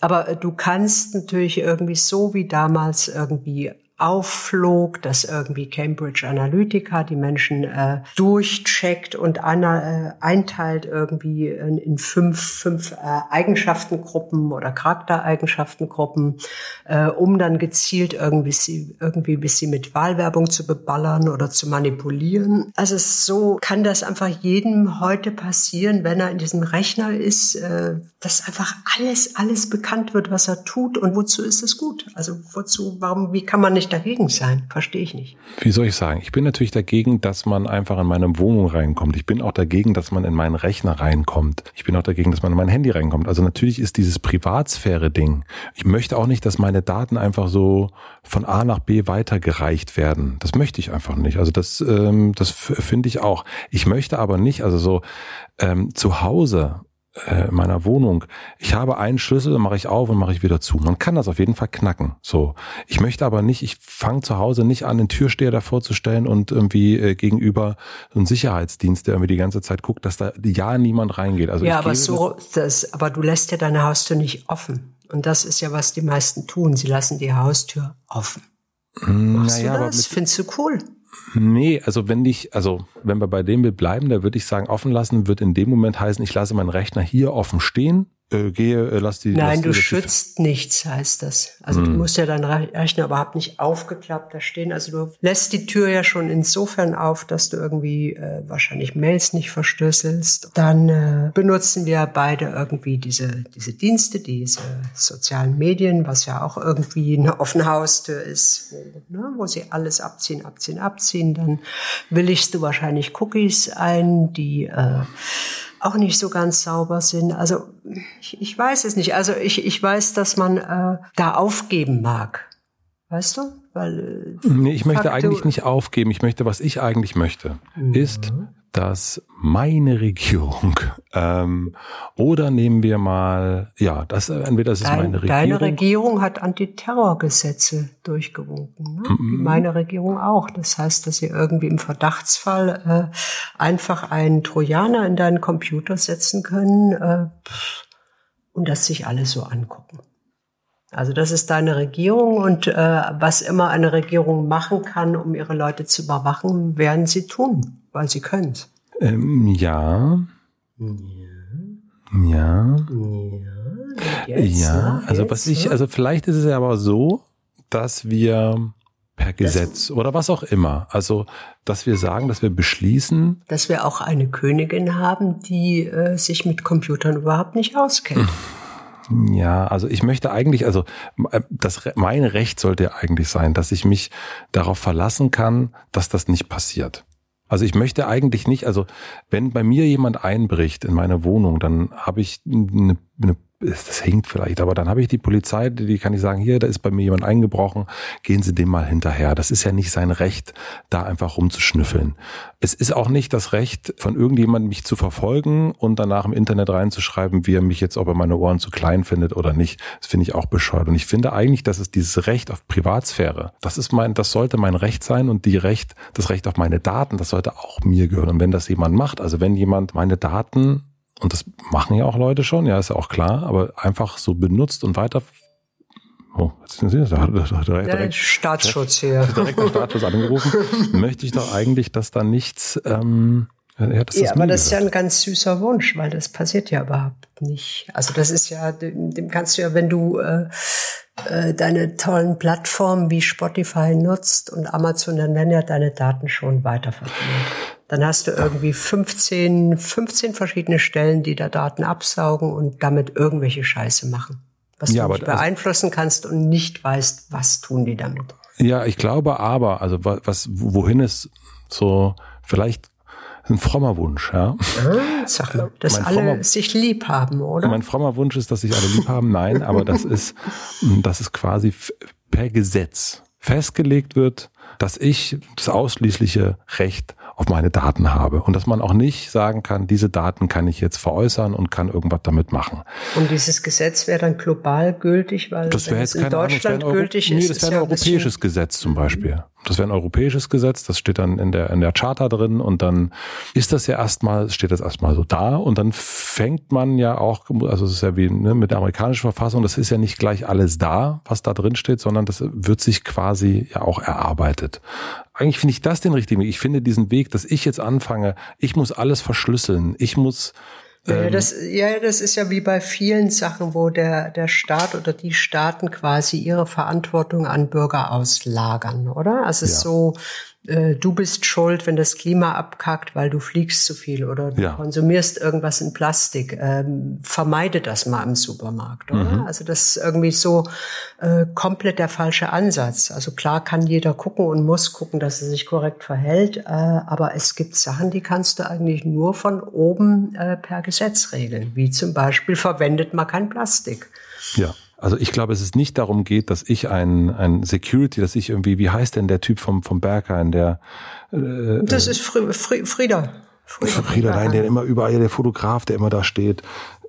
Aber äh, du kannst natürlich irgendwie so wie damals irgendwie aufflog, dass irgendwie Cambridge Analytica die Menschen äh, durchcheckt und einer, äh, einteilt irgendwie in, in fünf, fünf äh, Eigenschaftengruppen oder Charaktereigenschaftengruppen, äh, um dann gezielt irgendwie sie, irgendwie bis sie mit Wahlwerbung zu beballern oder zu manipulieren. Also so kann das einfach jedem heute passieren, wenn er in diesem Rechner ist, äh, dass einfach alles, alles bekannt wird, was er tut und wozu ist es gut? Also wozu, warum, wie kann man nicht dagegen sein? Verstehe ich nicht. Wie soll ich sagen? Ich bin natürlich dagegen, dass man einfach in meine Wohnung reinkommt. Ich bin auch dagegen, dass man in meinen Rechner reinkommt. Ich bin auch dagegen, dass man in mein Handy reinkommt. Also natürlich ist dieses Privatsphäre-Ding. Ich möchte auch nicht, dass meine Daten einfach so von A nach B weitergereicht werden. Das möchte ich einfach nicht. Also das, ähm, das finde ich auch. Ich möchte aber nicht, also so ähm, zu Hause äh, meiner Wohnung. Ich habe einen Schlüssel, mache ich auf und mache ich wieder zu. Man kann das auf jeden Fall knacken. So, ich möchte aber nicht, ich fange zu Hause nicht an, den Türsteher davor zu stellen und irgendwie äh, gegenüber so einen Sicherheitsdienst, der irgendwie die ganze Zeit guckt, dass da ja niemand reingeht. Also ja, aber so, das, aber du lässt ja deine Haustür nicht offen. Und das ist ja, was die meisten tun. Sie lassen die Haustür offen. Hm, Machst naja, du das? Findest du cool? Nee, also wenn ich, also wenn wir bei dem bleiben, da würde ich sagen, offen lassen wird in dem Moment heißen, ich lasse meinen Rechner hier offen stehen äh, gehe, äh, lass die. Nein, lass du schützt nichts, heißt das. Also hm. du musst ja deinen Rechner überhaupt nicht aufgeklappt da stehen. Also du lässt die Tür ja schon insofern auf, dass du irgendwie äh, wahrscheinlich Mails nicht verschlüsselst. Dann äh, benutzen wir beide irgendwie diese, diese Dienste, diese sozialen Medien, was ja auch irgendwie eine offene Haustür ist, wo, ne, wo sie alles abziehen, abziehen, abziehen. Dann willigst du wahrscheinlich Cookies ein, die äh, auch nicht so ganz sauber sind. Also ich, ich weiß es nicht. Also ich, ich weiß, dass man äh, da aufgeben mag. Weißt du? Weil, äh, nee, ich möchte eigentlich nicht aufgeben. Ich möchte, was ich eigentlich möchte, mhm. ist, dass meine Regierung *laughs* ähm, oder nehmen wir mal, ja, das entweder das ist Dein, meine Regierung. Deine Regierung hat Antiterrorgesetze durchgewunken. Ne? Mhm. Meine Regierung auch. Das heißt, dass sie irgendwie im Verdachtsfall äh, einfach einen Trojaner in deinen Computer setzen können äh, und das sich alles so angucken. Also das ist deine Regierung und äh, was immer eine Regierung machen kann, um ihre Leute zu überwachen, werden sie tun, weil sie können. Ähm, ja. Ja. Ja. ja. Also was ich, also vielleicht ist es ja aber so, dass wir per Gesetz das, oder was auch immer. Also, dass wir sagen, dass wir beschließen. Dass wir auch eine Königin haben, die äh, sich mit Computern überhaupt nicht auskennt. *laughs* Ja, also ich möchte eigentlich, also äh, das mein Recht sollte eigentlich sein, dass ich mich darauf verlassen kann, dass das nicht passiert. Also ich möchte eigentlich nicht, also wenn bei mir jemand einbricht in meine Wohnung, dann habe ich eine, eine das hinkt vielleicht, aber dann habe ich die Polizei, die kann ich sagen, hier, da ist bei mir jemand eingebrochen, gehen Sie dem mal hinterher. Das ist ja nicht sein Recht, da einfach rumzuschnüffeln. Es ist auch nicht das Recht von irgendjemandem, mich zu verfolgen und danach im Internet reinzuschreiben, wie er mich jetzt, ob er meine Ohren zu klein findet oder nicht. Das finde ich auch bescheuert. Und ich finde eigentlich, dass es dieses Recht auf Privatsphäre, das ist mein, das sollte mein Recht sein und die Recht, das Recht auf meine Daten, das sollte auch mir gehören. Und wenn das jemand macht, also wenn jemand meine Daten und das machen ja auch Leute schon, ja, ist ja auch klar, aber einfach so benutzt und weiter Oh, was sind Sie? Da hat direkt, direkt, Staatsschutz hier. Direkt der Staatsschutz angerufen. *laughs* möchte ich doch eigentlich, dass da nichts. Ähm, ja, das ja aber das ist ja ein ganz süßer Wunsch, weil das passiert ja überhaupt nicht. Also das ist ja, dem kannst du ja, wenn du äh, äh, deine tollen Plattformen wie Spotify nutzt und Amazon, dann werden ja deine Daten schon weiterverwendet. Dann hast du irgendwie 15, 15 verschiedene Stellen, die da Daten absaugen und damit irgendwelche Scheiße machen. Was ja, du nicht beeinflussen kannst und nicht weißt, was tun die damit. Ja, ich glaube aber, also was, wohin es so vielleicht ein frommer Wunsch, ja. Ah, sag mal, dass mein alle frommer, sich lieb haben, oder? Mein frommer Wunsch ist, dass sich alle lieb haben. Nein, aber das *laughs* ist, das ist quasi per Gesetz festgelegt wird, dass ich das ausschließliche Recht auf meine Daten habe und dass man auch nicht sagen kann, diese Daten kann ich jetzt veräußern und kann irgendwas damit machen. Und dieses Gesetz wäre dann global gültig, weil das wäre jetzt in Deutschland Ahnung, gültig nee, ist. das wäre ein europäisches Gesetz zum Beispiel. Das wäre ein europäisches Gesetz, das steht dann in der, in der Charta drin und dann ist das ja erstmal, steht das erstmal so da und dann fängt man ja auch, also es ist ja wie ne, mit der amerikanischen Verfassung, das ist ja nicht gleich alles da, was da drin steht, sondern das wird sich quasi ja auch erarbeitet. Eigentlich finde ich das den richtigen Weg. Ich finde diesen Weg, dass ich jetzt anfange, ich muss alles verschlüsseln, ich muss ja, ähm, das, ja, das ist ja wie bei vielen Sachen, wo der, der Staat oder die Staaten quasi ihre Verantwortung an Bürger auslagern, oder? Also ja. so, äh, du bist schuld, wenn das Klima abkackt, weil du fliegst zu viel oder du ja. konsumierst irgendwas in Plastik. Ähm, vermeide das mal im Supermarkt, oder? Mhm. Also das ist irgendwie so äh, komplett der falsche Ansatz. Also klar kann jeder gucken und muss gucken, dass er sich korrekt verhält, äh, aber es gibt Sachen, die kannst du eigentlich nur von oben äh, per Gesetz regeln, wie zum Beispiel verwendet man kein Plastik. Ja. Also ich glaube, es ist nicht darum geht, dass ich ein, ein Security, dass ich irgendwie, wie heißt denn der Typ vom, vom Berghain, der äh, Das ist Frieda. Frieda. Frieda, Frieda nein, der immer überall, der Fotograf, der immer da steht,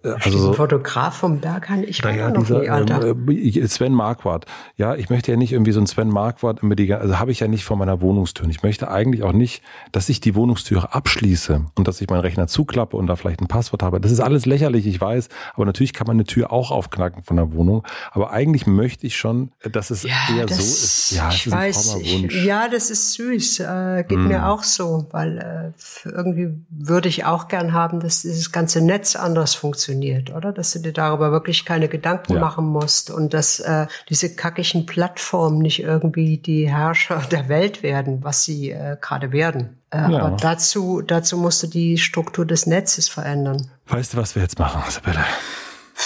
also so, Fotograf vom Berghain, ich kenne ja, noch dieser, nie, Alter. Ähm, Sven Marquardt. Ja, ich möchte ja nicht irgendwie so ein Sven Marquardt immer die, also habe ich ja nicht vor meiner Wohnungstür. Ich möchte eigentlich auch nicht, dass ich die Wohnungstür abschließe und dass ich meinen Rechner zuklappe und da vielleicht ein Passwort habe. Das ist alles lächerlich, ich weiß. Aber natürlich kann man eine Tür auch aufknacken von der Wohnung. Aber eigentlich möchte ich schon, dass es ja, eher das, so ist. Ja, ich weiß. Ich, ja, das ist süß. Äh, geht mm. mir auch so, weil äh, irgendwie würde ich auch gern haben, dass dieses ganze Netz anders funktioniert funktioniert, oder? Dass du dir darüber wirklich keine Gedanken ja. machen musst und dass äh, diese kackigen Plattformen nicht irgendwie die Herrscher *laughs* der Welt werden, was sie äh, gerade werden. Äh, ja. Aber dazu, dazu musst du die Struktur des Netzes verändern. Weißt du, was wir jetzt machen, Isabella?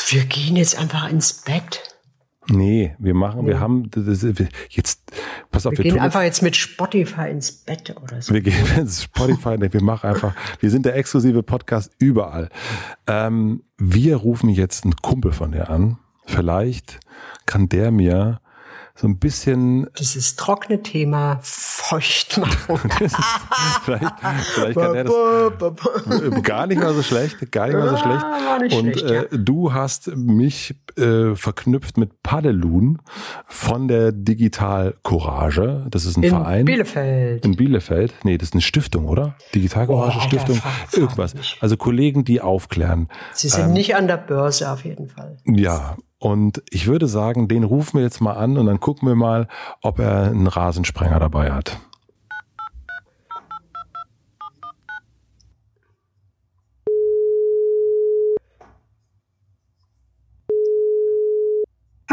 Wir gehen jetzt einfach ins Bett. Nee, wir machen, wir haben das, jetzt, pass auf, wir, wir gehen einfach jetzt mit Spotify ins Bett oder so. Wir gehen *laughs* ins Spotify, nee, wir machen einfach, wir sind der exklusive Podcast überall. Ähm, wir rufen jetzt einen Kumpel von dir an. Vielleicht kann der mir so ein bisschen. Dieses trockene Thema feucht machen. *laughs* vielleicht, vielleicht kann er das *laughs* gar nicht mal so schlecht, gar nicht mal so schlecht. Und äh, du hast mich äh, verknüpft mit Padelun von der Digital Courage. Das ist ein in Verein. In Bielefeld. In Bielefeld. Nee, das ist eine Stiftung, oder? Digital Courage oh, Stiftung. Frag Irgendwas. Also Kollegen, die aufklären. Sie sind ähm, nicht an der Börse auf jeden Fall. Ja, und ich würde sagen, den rufen wir jetzt mal an und dann gucken wir mal, ob er einen Rasensprenger dabei hat.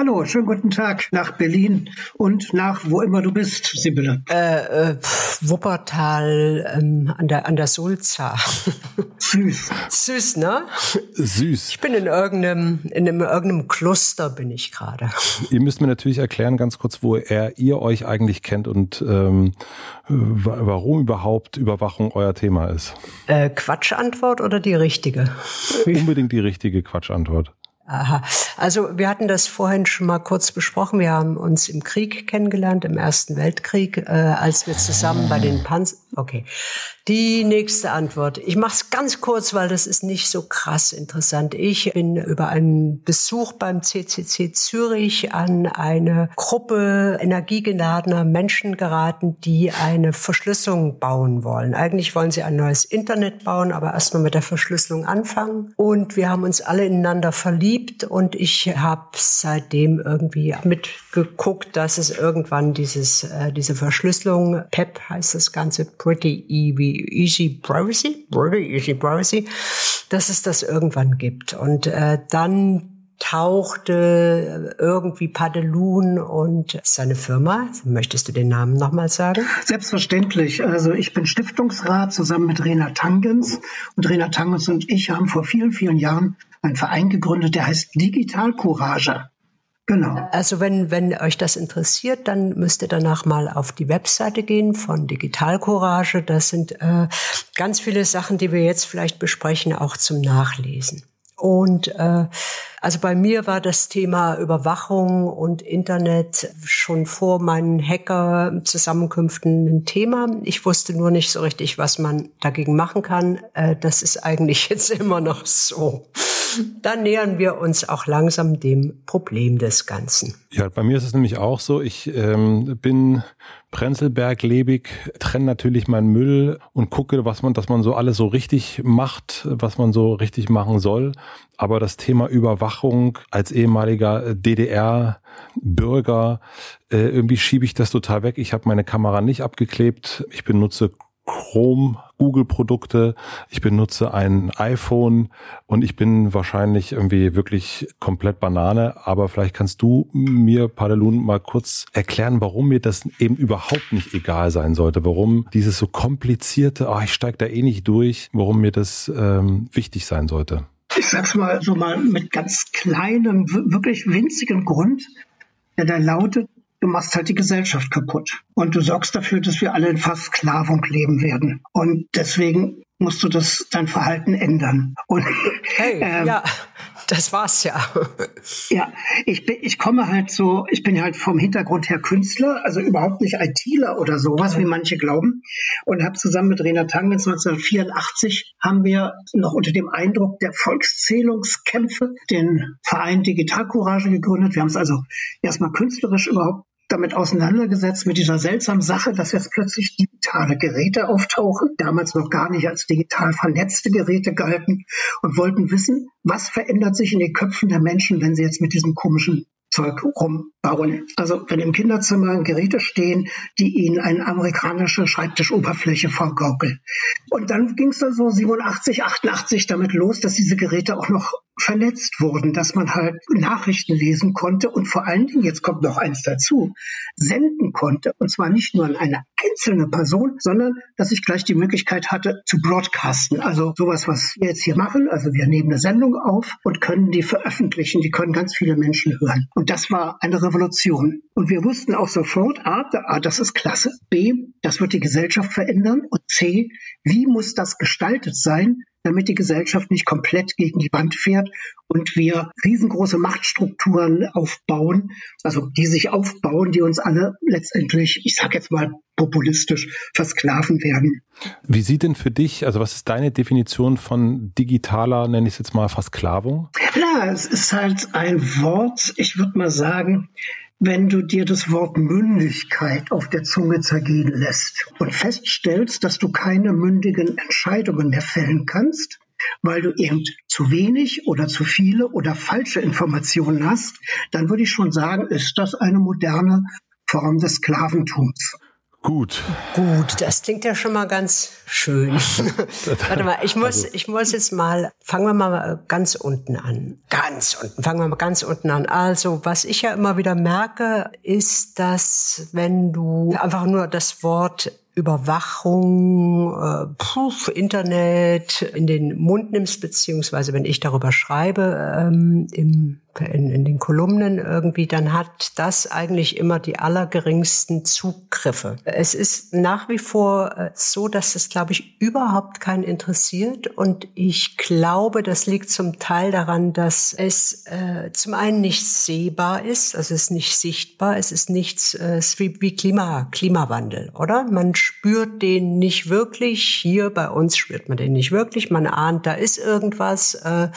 Hallo, schönen guten Tag nach Berlin und nach wo immer du bist, Sibylle. Äh, äh, Wuppertal ähm, an der an der Sulza. *laughs* Süß. Süß, ne? Süß. Ich bin in irgendeinem in einem, irgendeinem Kloster bin ich gerade. Ihr müsst mir natürlich erklären, ganz kurz, wo er ihr euch eigentlich kennt und ähm, warum überhaupt Überwachung euer Thema ist. Äh, Quatschantwort oder die richtige? Unbedingt die richtige Quatschantwort. Aha. Also wir hatten das vorhin schon mal kurz besprochen. Wir haben uns im Krieg kennengelernt, im Ersten Weltkrieg, äh, als wir zusammen bei den Panzer. Okay. Die nächste Antwort. Ich mache es ganz kurz, weil das ist nicht so krass interessant. Ich bin über einen Besuch beim CCC Zürich an eine Gruppe energiegeladener Menschen geraten, die eine Verschlüsselung bauen wollen. Eigentlich wollen sie ein neues Internet bauen, aber erstmal mit der Verschlüsselung anfangen. Und wir haben uns alle ineinander verliebt und ich habe seitdem irgendwie mitgeguckt, dass es irgendwann dieses äh, diese Verschlüsselung PEP heißt das Ganze Pretty Easy, Easy Privacy, Easy Privacy, dass es das irgendwann gibt. Und äh, dann tauchte irgendwie Padelun und seine Firma. Möchtest du den Namen nochmal sagen? Selbstverständlich. Also ich bin Stiftungsrat zusammen mit Rena Tangens. Und Rena Tangens und ich haben vor vielen, vielen Jahren einen Verein gegründet, der heißt Digital Courage. Genau. Also wenn, wenn euch das interessiert, dann müsst ihr danach mal auf die Webseite gehen von Digital Courage. Das sind äh, ganz viele Sachen, die wir jetzt vielleicht besprechen, auch zum Nachlesen. Und äh, Also bei mir war das Thema Überwachung und Internet schon vor meinen Hacker-Zusammenkünften ein Thema. Ich wusste nur nicht so richtig, was man dagegen machen kann. Äh, das ist eigentlich *laughs* jetzt immer noch so dann nähern wir uns auch langsam dem Problem des Ganzen. Ja, bei mir ist es nämlich auch so. Ich ähm, bin Prenzlberg-lebig, trenne natürlich meinen Müll und gucke, was man, dass man so alles so richtig macht, was man so richtig machen soll. Aber das Thema Überwachung als ehemaliger DDR-Bürger, äh, irgendwie schiebe ich das total weg. Ich habe meine Kamera nicht abgeklebt. Ich benutze Chrome, Google-Produkte, ich benutze ein iPhone und ich bin wahrscheinlich irgendwie wirklich komplett Banane. Aber vielleicht kannst du mir, Padelun, mal kurz erklären, warum mir das eben überhaupt nicht egal sein sollte, warum dieses so komplizierte, oh, ich steige da eh nicht durch, warum mir das ähm, wichtig sein sollte. Ich sag's mal so mal mit ganz kleinem, wirklich winzigem Grund, der da lautet, du machst halt die Gesellschaft kaputt. Und du sorgst dafür, dass wir alle in Versklavung leben werden. Und deswegen musst du das dein Verhalten ändern. Und, hey, *laughs* ähm, ja, das war's ja. *laughs* ja, ich bin, ich komme halt so, ich bin halt vom Hintergrund her Künstler, also überhaupt nicht ITler oder sowas, wie manche glauben. Und habe zusammen mit Rena Tangens 1984 haben wir noch unter dem Eindruck der Volkszählungskämpfe den Verein Digital Courage gegründet. Wir haben es also erstmal künstlerisch überhaupt damit auseinandergesetzt mit dieser seltsamen Sache, dass jetzt plötzlich digitale Geräte auftauchen, damals noch gar nicht als digital vernetzte Geräte galten und wollten wissen, was verändert sich in den Köpfen der Menschen, wenn sie jetzt mit diesem komischen Zeug rumbauen. Also wenn im Kinderzimmer Geräte stehen, die ihnen eine amerikanische Schreibtischoberfläche vorgaukeln. Und dann ging es dann so 87, 88 damit los, dass diese Geräte auch noch vernetzt wurden, dass man halt Nachrichten lesen konnte und vor allen Dingen, jetzt kommt noch eins dazu, senden konnte. Und zwar nicht nur an eine einzelne Person, sondern dass ich gleich die Möglichkeit hatte zu broadcasten. Also sowas, was wir jetzt hier machen. Also wir nehmen eine Sendung auf und können die veröffentlichen. Die können ganz viele Menschen hören. Und das war eine Revolution. Und wir wussten auch sofort, A, das ist klasse. B, das wird die Gesellschaft verändern. Und C, wie muss das gestaltet sein, damit die Gesellschaft nicht komplett gegen die Wand fährt und wir riesengroße Machtstrukturen aufbauen, also die sich aufbauen, die uns alle letztendlich, ich sage jetzt mal populistisch, versklaven werden. Wie sieht denn für dich, also was ist deine Definition von digitaler, nenne ich es jetzt mal, Versklavung? Ja, es ist halt ein Wort, ich würde mal sagen, wenn du dir das Wort Mündigkeit auf der Zunge zergehen lässt und feststellst, dass du keine mündigen Entscheidungen mehr fällen kannst, weil du eben zu wenig oder zu viele oder falsche Informationen hast, dann würde ich schon sagen, ist das eine moderne Form des Sklaventums. Gut. Gut, das klingt ja schon mal ganz schön. *laughs* Warte mal, ich muss, also. ich muss jetzt mal, fangen wir mal ganz unten an. Ganz unten, fangen wir mal ganz unten an. Also, was ich ja immer wieder merke, ist, dass wenn du einfach nur das Wort Überwachung, äh, Puff, Internet in den Mund nimmst, beziehungsweise wenn ich darüber schreibe ähm, im in, in den Kolumnen irgendwie, dann hat das eigentlich immer die allergeringsten Zugriffe. Es ist nach wie vor äh, so, dass es, glaube ich, überhaupt keinen interessiert. Und ich glaube, das liegt zum Teil daran, dass es äh, zum einen nicht sehbar ist, also es ist nicht sichtbar, es ist nichts äh, wie Klima, Klimawandel, oder? Man spürt den nicht wirklich. Hier bei uns spürt man den nicht wirklich. Man ahnt, da ist irgendwas. Äh,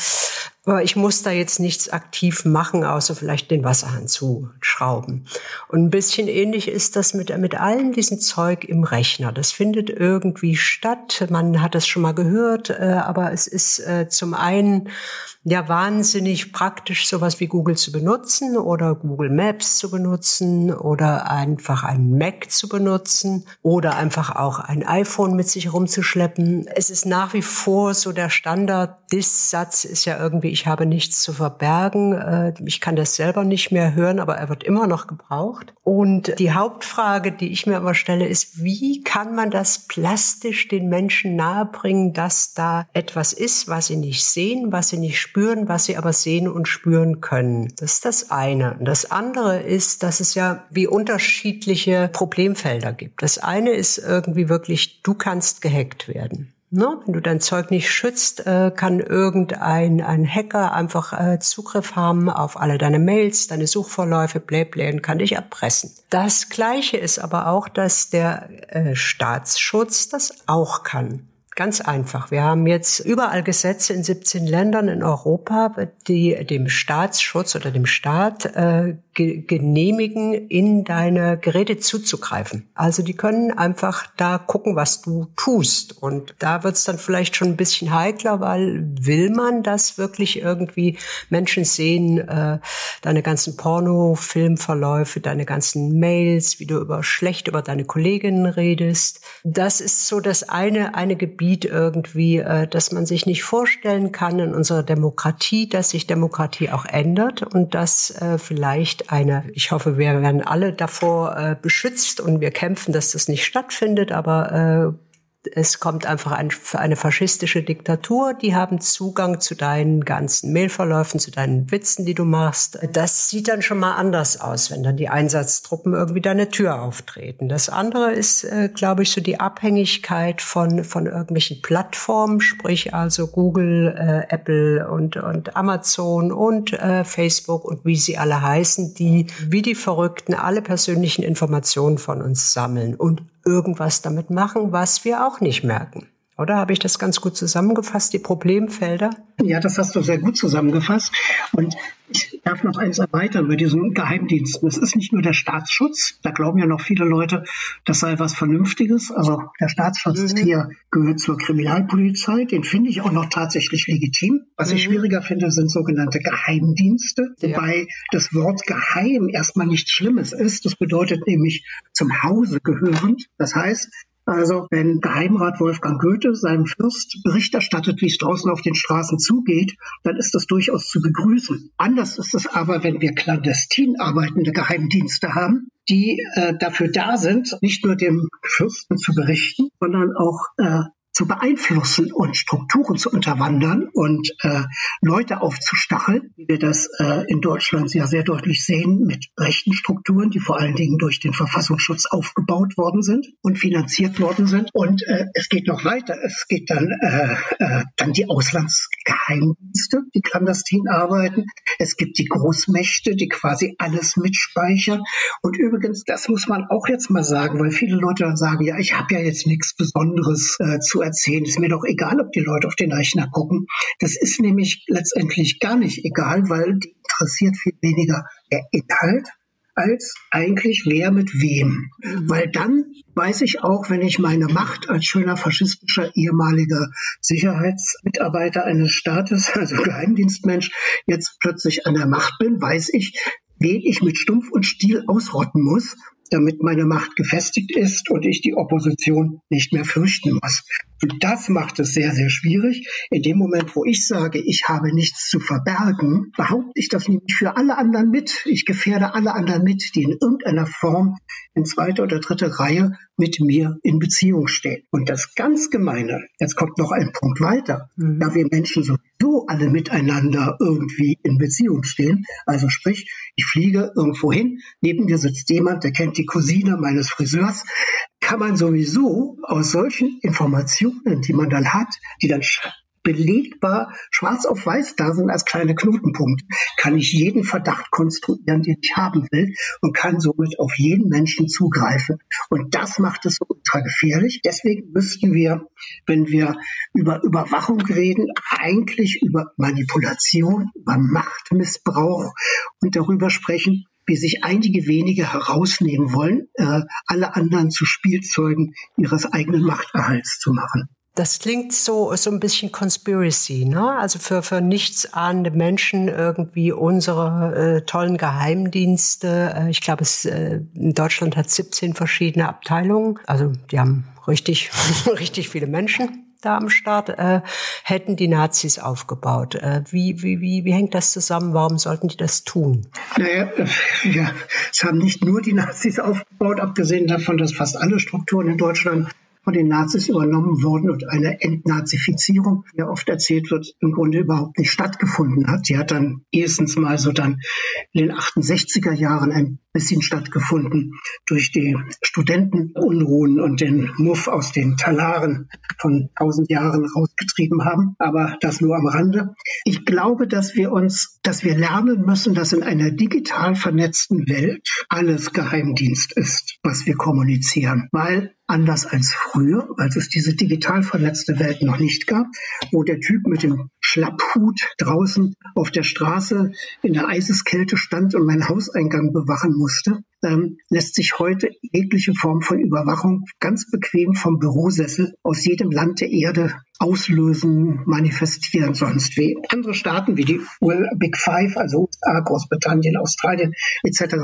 aber ich muss da jetzt nichts aktiv machen, außer vielleicht den Wasserhahn zuschrauben. Und ein bisschen ähnlich ist das mit, mit allem diesem Zeug im Rechner. Das findet irgendwie statt. Man hat es schon mal gehört, äh, aber es ist äh, zum einen ja wahnsinnig praktisch, sowas wie Google zu benutzen oder Google Maps zu benutzen oder einfach ein Mac zu benutzen oder einfach auch ein iPhone mit sich rumzuschleppen. Es ist nach wie vor so der Standard. Diss-Satz ist ja irgendwie, ich habe nichts zu verbergen. Äh, ich kann das selber nicht mehr hören, aber er wird immer noch gebraucht. Und die Hauptfrage, die ich mir immer stelle, ist, wie kann man das plastisch den Menschen nahebringen, dass da etwas ist, was sie nicht sehen, was sie nicht spüren, was sie aber sehen und spüren können. Das ist das eine. Und das andere ist, dass es ja wie unterschiedliche Problemfelder gibt. Das eine ist irgendwie wirklich, du kannst gehackt werden. Ne? Wenn du dein Zeug nicht schützt, äh, kann irgendein ein Hacker einfach äh, Zugriff haben auf alle deine Mails, deine Suchverläufe, Bläblä und kann dich erpressen. Das Gleiche ist aber auch, dass der äh, Staatsschutz das auch kann. Ganz einfach. Wir haben jetzt überall Gesetze in 17 Ländern in Europa, die dem Staatsschutz oder dem Staat äh, genehmigen, in deine Geräte zuzugreifen. Also die können einfach da gucken, was du tust. Und da wird's dann vielleicht schon ein bisschen heikler, weil will man das wirklich irgendwie Menschen sehen, äh, deine ganzen Porno-Filmverläufe, deine ganzen Mails, wie du über schlecht über deine Kolleginnen redest. Das ist so das eine, eine Gebiet irgendwie, äh, dass man sich nicht vorstellen kann in unserer Demokratie, dass sich Demokratie auch ändert und dass äh, vielleicht eine, ich hoffe, wir werden alle davor äh, beschützt und wir kämpfen, dass das nicht stattfindet, aber äh, es kommt einfach ein, eine faschistische Diktatur, die haben Zugang zu deinen ganzen Mailverläufen, zu deinen Witzen, die du machst. Das sieht dann schon mal anders aus, wenn dann die Einsatztruppen irgendwie deine Tür auftreten. Das andere ist, äh, glaube ich, so die Abhängigkeit von, von irgendwelchen Plattformen, sprich also Google, äh, Apple und, und Amazon und äh, Facebook und wie sie alle heißen, die wie die Verrückten alle persönlichen Informationen von uns sammeln und irgendwas damit machen, was wir auch nicht merken. Oder habe ich das ganz gut zusammengefasst, die Problemfelder? Ja, das hast du sehr gut zusammengefasst. Und ich darf noch eins erweitern bei diesen Geheimdiensten. Es ist nicht nur der Staatsschutz. Da glauben ja noch viele Leute, das sei was Vernünftiges. Also der Staatsschutz mhm. hier gehört zur Kriminalpolizei. Den finde ich auch noch tatsächlich legitim. Was mhm. ich schwieriger finde, sind sogenannte Geheimdienste. Ja. Wobei das Wort geheim erstmal nichts Schlimmes ist. Das bedeutet nämlich zum Hause gehörend. Das heißt, also wenn Geheimrat Wolfgang Goethe seinem Fürst Bericht erstattet, wie es draußen auf den Straßen zugeht, dann ist das durchaus zu begrüßen. Anders ist es aber, wenn wir clandestin arbeitende Geheimdienste haben, die äh, dafür da sind, nicht nur dem Fürsten zu berichten, sondern auch äh, zu beeinflussen und Strukturen zu unterwandern und äh, Leute aufzustacheln, wie wir das äh, in Deutschland ja sehr deutlich sehen mit rechten Strukturen, die vor allen Dingen durch den Verfassungsschutz aufgebaut worden sind und finanziert worden sind. Und äh, es geht noch weiter. Es geht dann äh, äh, dann die Auslandsgeheimdienste, die clandestin arbeiten. Es gibt die Großmächte, die quasi alles mitspeichern. Und übrigens, das muss man auch jetzt mal sagen, weil viele Leute dann sagen, ja, ich habe ja jetzt nichts Besonderes äh, zu erzählen. Ist mir doch egal, ob die Leute auf den Rechner gucken. Das ist nämlich letztendlich gar nicht egal, weil die interessiert viel weniger der Inhalt als eigentlich wer mit wem. Mhm. Weil dann weiß ich auch, wenn ich meine Macht als schöner faschistischer ehemaliger Sicherheitsmitarbeiter eines Staates, *laughs* also Geheimdienstmensch, jetzt plötzlich an der Macht bin, weiß ich, wen ich mit Stumpf und Stiel ausrotten muss, damit meine Macht gefestigt ist und ich die Opposition nicht mehr fürchten muss. Und das macht es sehr, sehr schwierig. In dem Moment, wo ich sage, ich habe nichts zu verbergen, behaupte ich das nämlich für alle anderen mit. Ich gefährde alle anderen mit, die in irgendeiner Form in zweiter oder dritter Reihe mit mir in Beziehung stehen. Und das ganz Gemeine, jetzt kommt noch ein Punkt weiter, mhm. da wir Menschen sowieso alle miteinander irgendwie in Beziehung stehen, also sprich, ich fliege irgendwo hin, neben mir sitzt jemand, der kennt die Cousine meines Friseurs, kann man sowieso aus solchen Informationen, die man dann hat, die dann belegbar schwarz auf weiß da sind als kleine Knotenpunkt, kann ich jeden Verdacht konstruieren, den ich haben will und kann somit auf jeden Menschen zugreifen. Und das macht es so ultra gefährlich. Deswegen müssten wir, wenn wir über Überwachung reden, eigentlich über Manipulation, über Machtmissbrauch und darüber sprechen, wie sich einige wenige herausnehmen wollen, äh, alle anderen zu Spielzeugen ihres eigenen Machterhalts zu machen. Das klingt so, so ein bisschen Conspiracy, ne? Also für, für nichtsahnende Menschen irgendwie unsere äh, tollen Geheimdienste. Äh, ich glaube, es äh, in Deutschland hat 17 verschiedene Abteilungen. Also die haben richtig, *laughs* richtig viele Menschen da am Start, äh, hätten die Nazis aufgebaut. Äh, wie, wie, wie, wie hängt das zusammen? Warum sollten die das tun? Naja, äh, ja, es haben nicht nur die Nazis aufgebaut, abgesehen davon, dass fast alle Strukturen in Deutschland von den Nazis übernommen worden und eine Entnazifizierung, wie oft erzählt wird, im Grunde überhaupt nicht stattgefunden hat. Die hat dann erstens mal so dann in den 68er Jahren ein bisschen stattgefunden durch die Studentenunruhen und den Muff aus den Talaren von tausend Jahren rausgetrieben haben. Aber das nur am Rande. Ich glaube, dass wir uns, dass wir lernen müssen, dass in einer digital vernetzten Welt alles Geheimdienst ist, was wir kommunizieren. Weil anders als früher, als es diese digital vernetzte Welt noch nicht gab, wo der Typ mit dem Schlapphut draußen auf der Straße in der Eiseskälte stand und meinen Hauseingang bewachen musste, ähm, lässt sich heute jegliche Form von Überwachung ganz bequem vom Bürosessel aus jedem Land der Erde auslösen, manifestieren, sonst wie. Andere Staaten wie die Big Five, also USA, Großbritannien, Australien etc.,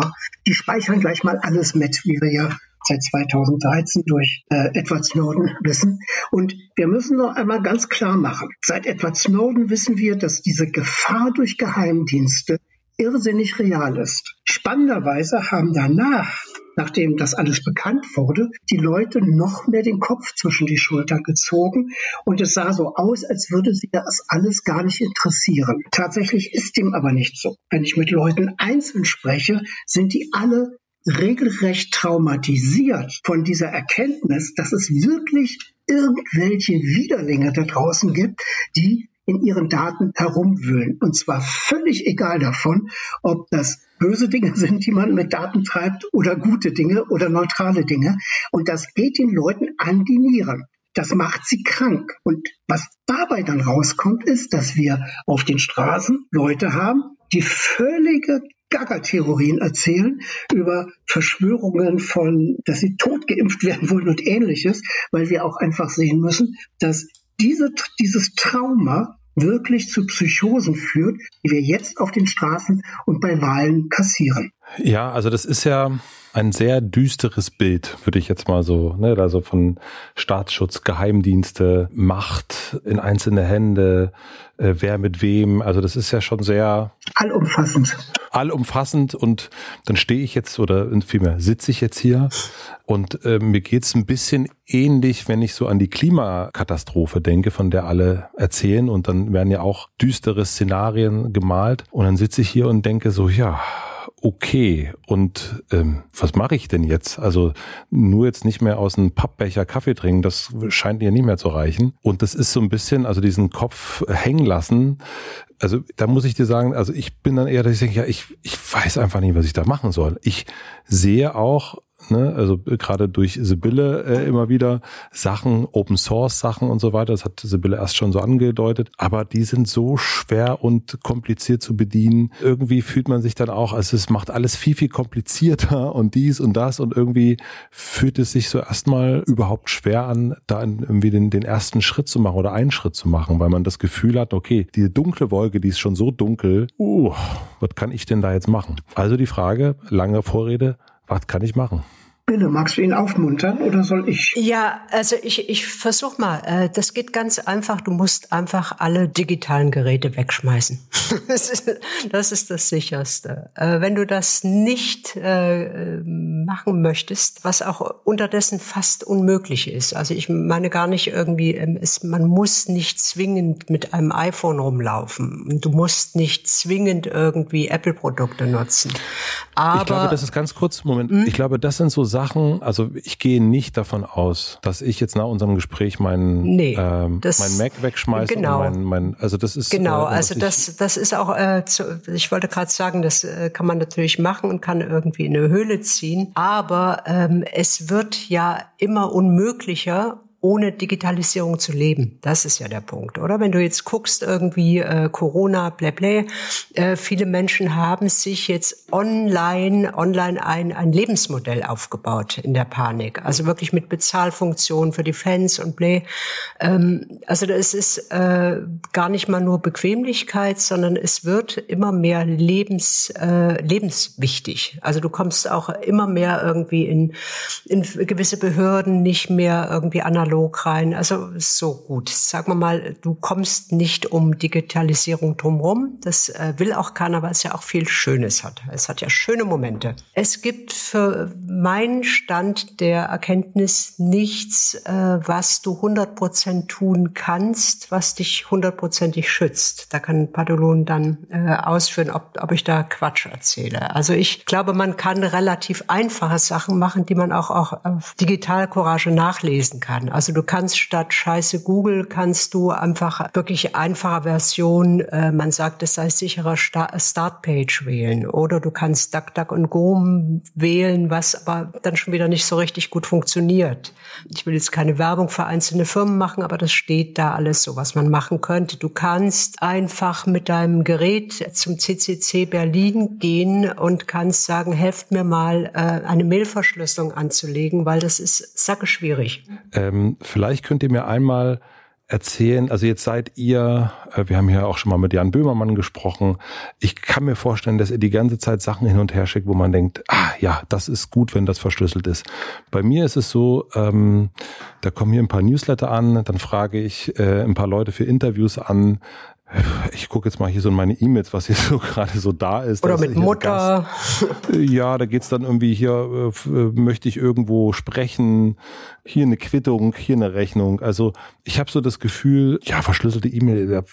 die speichern gleich mal alles mit, wie wir ja seit 2013 durch äh, Edward Snowden wissen. Und wir müssen noch einmal ganz klar machen, seit Edward Snowden wissen wir, dass diese Gefahr durch Geheimdienste irrsinnig real ist. Spannenderweise haben danach, nachdem das alles bekannt wurde, die Leute noch mehr den Kopf zwischen die Schulter gezogen und es sah so aus, als würde sie das alles gar nicht interessieren. Tatsächlich ist dem aber nicht so. Wenn ich mit Leuten einzeln spreche, sind die alle regelrecht traumatisiert von dieser Erkenntnis, dass es wirklich irgendwelche Widerlinge da draußen gibt, die in ihren Daten herumwühlen. Und zwar völlig egal davon, ob das böse Dinge sind, die man mit Daten treibt oder gute Dinge oder neutrale Dinge. Und das geht den Leuten an die Nieren. Das macht sie krank. Und was dabei dann rauskommt, ist, dass wir auf den Straßen Leute haben, die völlige Gaga-Theorien erzählen über Verschwörungen von, dass sie tot geimpft werden wollen und ähnliches, weil wir auch einfach sehen müssen, dass diese, dieses Trauma wirklich zu Psychosen führt, die wir jetzt auf den Straßen und bei Wahlen kassieren. Ja, also das ist ja ein sehr düsteres Bild, würde ich jetzt mal so, ne, also von Staatsschutz, Geheimdienste, Macht in einzelne Hände, äh, wer mit wem, also das ist ja schon sehr allumfassend. Allumfassend und dann stehe ich jetzt oder vielmehr sitze ich jetzt hier und äh, mir geht's ein bisschen ähnlich, wenn ich so an die Klimakatastrophe denke, von der alle erzählen und dann werden ja auch düstere Szenarien gemalt und dann sitze ich hier und denke so, ja, okay. Und ähm, was mache ich denn jetzt? Also nur jetzt nicht mehr aus einem Pappbecher Kaffee trinken, das scheint ihr nicht mehr zu reichen. Und das ist so ein bisschen, also diesen Kopf hängen lassen. Also da muss ich dir sagen, also ich bin dann eher, dass ich denke, ja, ich, ich weiß einfach nicht, was ich da machen soll. Ich sehe auch ne, also gerade durch Sibylle äh, immer wieder Sachen, Open Source Sachen und so weiter. Das hat Sibylle erst schon so angedeutet. Aber die sind so schwer und kompliziert zu bedienen. Irgendwie fühlt man sich dann auch, also es macht alles viel, viel komplizierter *laughs* und dies und das und irgendwie fühlt es sich so erstmal überhaupt schwer an, da irgendwie den, den ersten Schritt zu machen oder einen Schritt zu machen, weil man das Gefühl hat, okay, diese dunkle Wolke, die ist schon so dunkel, uh, was kann ich denn da jetzt machen? Also die Frage, lange Vorrede, was kann ich machen? Bille, magst du ihn aufmuntern oder soll ich? Ja, also ich, ich versuch mal. Äh, das geht ganz einfach. Du musst einfach alle digitalen Geräte wegschmeißen. *laughs* Das ist das, ist das Sicherste. Äh, wenn du das nicht äh, machen möchtest, was auch unterdessen fast unmöglich ist. Also ich meine gar nicht irgendwie, ähm, es, man muss nicht zwingend mit einem iPhone rumlaufen. Du musst nicht zwingend irgendwie Apple-Produkte nutzen. Aber ich glaube, das ist ganz kurz, Moment. Hm? Ich glaube, das sind so Sachen, Sachen, also ich gehe nicht davon aus, dass ich jetzt nach unserem Gespräch meinen nee, ähm, mein Mac wegschmeiße. Genau. Mein, mein, also das ist genau. Äh, also das das ist auch. Äh, zu, ich wollte gerade sagen, das äh, kann man natürlich machen und kann irgendwie in eine Höhle ziehen, aber ähm, es wird ja immer unmöglicher ohne Digitalisierung zu leben. Das ist ja der Punkt, oder? Wenn du jetzt guckst, irgendwie äh, Corona, bla bla, äh, viele Menschen haben sich jetzt online, online ein, ein Lebensmodell aufgebaut in der Panik. Also wirklich mit Bezahlfunktionen für die Fans und bla. Ähm, also das ist äh, gar nicht mal nur Bequemlichkeit, sondern es wird immer mehr lebens, äh, lebenswichtig. Also du kommst auch immer mehr irgendwie in, in gewisse Behörden nicht mehr irgendwie analog analog rein. Also so gut. Sagen wir mal, du kommst nicht um Digitalisierung drumherum. Das äh, will auch keiner, weil es ja auch viel Schönes hat. Es hat ja schöne Momente. Es gibt für meinen Stand der Erkenntnis nichts, äh, was du 100 Prozent tun kannst, was dich hundertprozentig schützt. Da kann Padolon dann äh, ausführen, ob, ob ich da Quatsch erzähle. Also ich glaube, man kann relativ einfache Sachen machen, die man auch, auch auf Digital Courage nachlesen kann. Also du kannst statt Scheiße Google, kannst du einfach wirklich einfache Version, äh, man sagt, es sei sicherer Startpage wählen. Oder du kannst DuckDuck und Go wählen, was aber dann schon wieder nicht so richtig gut funktioniert. Ich will jetzt keine Werbung für einzelne Firmen machen, aber das steht da alles so, was man machen könnte. Du kannst einfach mit deinem Gerät zum CCC Berlin gehen und kannst sagen, helft mir mal, äh, eine Mailverschlüsselung anzulegen, weil das ist sacke schwierig. Ähm, vielleicht könnt ihr mir einmal erzählen, also jetzt seid ihr, äh, wir haben ja auch schon mal mit Jan Böhmermann gesprochen, ich kann mir vorstellen, dass ihr die ganze Zeit Sachen hin und her schickt, wo man denkt, ah ja, das ist gut, wenn das verschlüsselt ist. Bei mir ist es so, ähm, da kommen hier ein paar Newsletter an, dann frage ich äh, ein paar Leute für Interviews an, ich gucke jetzt mal hier so in meine E-Mails, was hier so *laughs* gerade so da ist. Oder mit Mutter. Ja, da geht's dann irgendwie hier, äh, äh, möchte ich irgendwo sprechen, hier eine Quittung, hier eine Rechnung. Also ich habe so das Gefühl, ja, verschlüsselte E-Mail,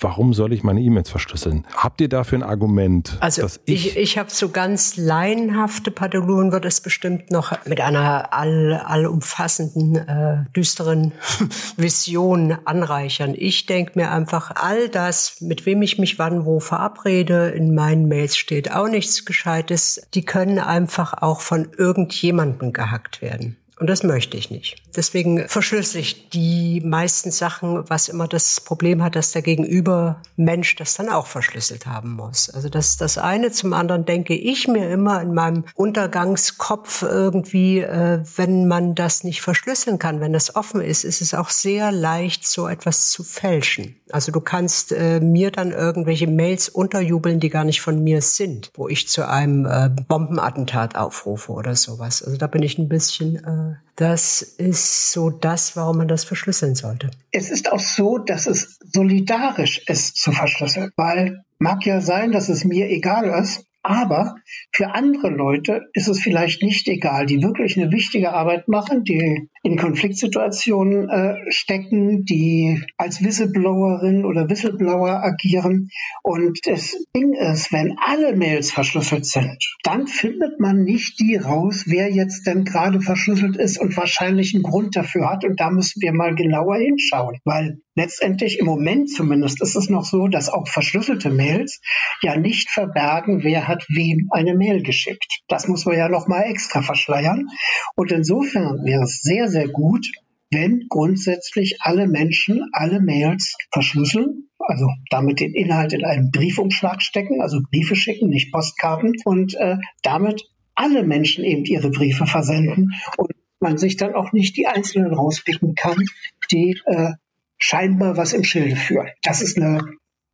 warum soll ich meine E-Mails verschlüsseln? Habt ihr dafür ein Argument? Also ich, ich, ich habe so ganz laienhafte Pathologien, wird es bestimmt noch mit einer all, allumfassenden, äh, düsteren *laughs* Vision anreichern. Ich denke mir einfach, all das, mit wem ich mich wann wo verabrede, in meinen Mails steht auch nichts Gescheites, die können einfach auch von irgendjemandem gehackt werden. Und das möchte ich nicht. Deswegen verschlüssel ich die meisten Sachen, was immer das Problem hat, dass der Gegenüber Mensch das dann auch verschlüsselt haben muss. Also das ist das eine. Zum anderen denke ich mir immer in meinem Untergangskopf irgendwie, äh, wenn man das nicht verschlüsseln kann, wenn das offen ist, ist es auch sehr leicht, so etwas zu fälschen. Also du kannst äh, mir dann irgendwelche Mails unterjubeln, die gar nicht von mir sind, wo ich zu einem äh, Bombenattentat aufrufe oder sowas. Also da bin ich ein bisschen, äh, das ist so das, warum man das verschlüsseln sollte. Es ist auch so, dass es solidarisch ist zu verschlüsseln, weil mag ja sein, dass es mir egal ist, aber für andere Leute ist es vielleicht nicht egal, die wirklich eine wichtige Arbeit machen, die in Konfliktsituationen äh, stecken, die als Whistleblowerin oder Whistleblower agieren. Und das Ding ist, wenn alle Mails verschlüsselt sind, dann findet man nicht die raus, wer jetzt denn gerade verschlüsselt ist und wahrscheinlich einen Grund dafür hat. Und da müssen wir mal genauer hinschauen, weil letztendlich im Moment zumindest ist es noch so, dass auch verschlüsselte Mails ja nicht verbergen, wer hat wem eine Mail geschickt. Das muss man ja noch mal extra verschleiern. Und insofern wäre es sehr, sehr gut, wenn grundsätzlich alle Menschen alle Mails verschlüsseln, also damit den Inhalt in einen Briefumschlag stecken, also Briefe schicken, nicht Postkarten, und äh, damit alle Menschen eben ihre Briefe versenden und man sich dann auch nicht die Einzelnen rauspicken kann, die äh, scheinbar was im Schilde führen. Das ist eine,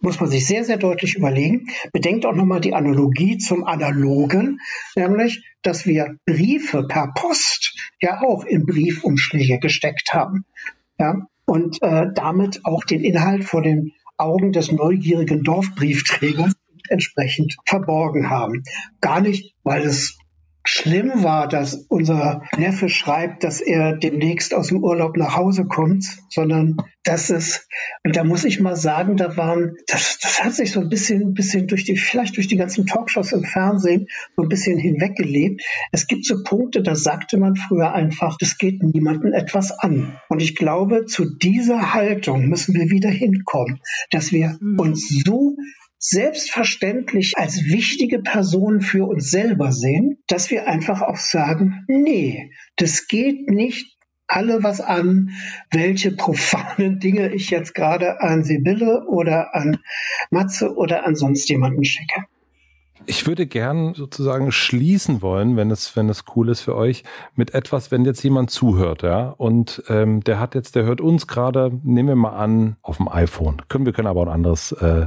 muss man sich sehr, sehr deutlich überlegen. Bedenkt auch nochmal die Analogie zum Analogen, nämlich, dass wir Briefe per Post ja auch in Briefumschläge gesteckt haben. Ja, und äh, damit auch den Inhalt vor den Augen des neugierigen Dorfbriefträgers entsprechend verborgen haben. Gar nicht, weil es schlimm war, dass unser Neffe schreibt, dass er demnächst aus dem Urlaub nach Hause kommt, sondern dass es, und da muss ich mal sagen, da waren, das, das hat sich so ein bisschen, bisschen durch die, vielleicht durch die ganzen Talkshows im Fernsehen so ein bisschen hinweggelebt. Es gibt so Punkte, da sagte man früher einfach, das geht niemandem etwas an. Und ich glaube, zu dieser Haltung müssen wir wieder hinkommen, dass wir mhm. uns so selbstverständlich als wichtige Person für uns selber sehen, dass wir einfach auch sagen, nee, das geht nicht alle was an, welche profanen Dinge ich jetzt gerade an Sibylle oder an Matze oder an sonst jemanden schicke. Ich würde gern sozusagen schließen wollen, wenn es, wenn es cool ist für euch, mit etwas, wenn jetzt jemand zuhört, ja, und ähm, der hat jetzt, der hört uns gerade, nehmen wir mal an, auf dem iPhone. Können wir können aber ein anderes äh,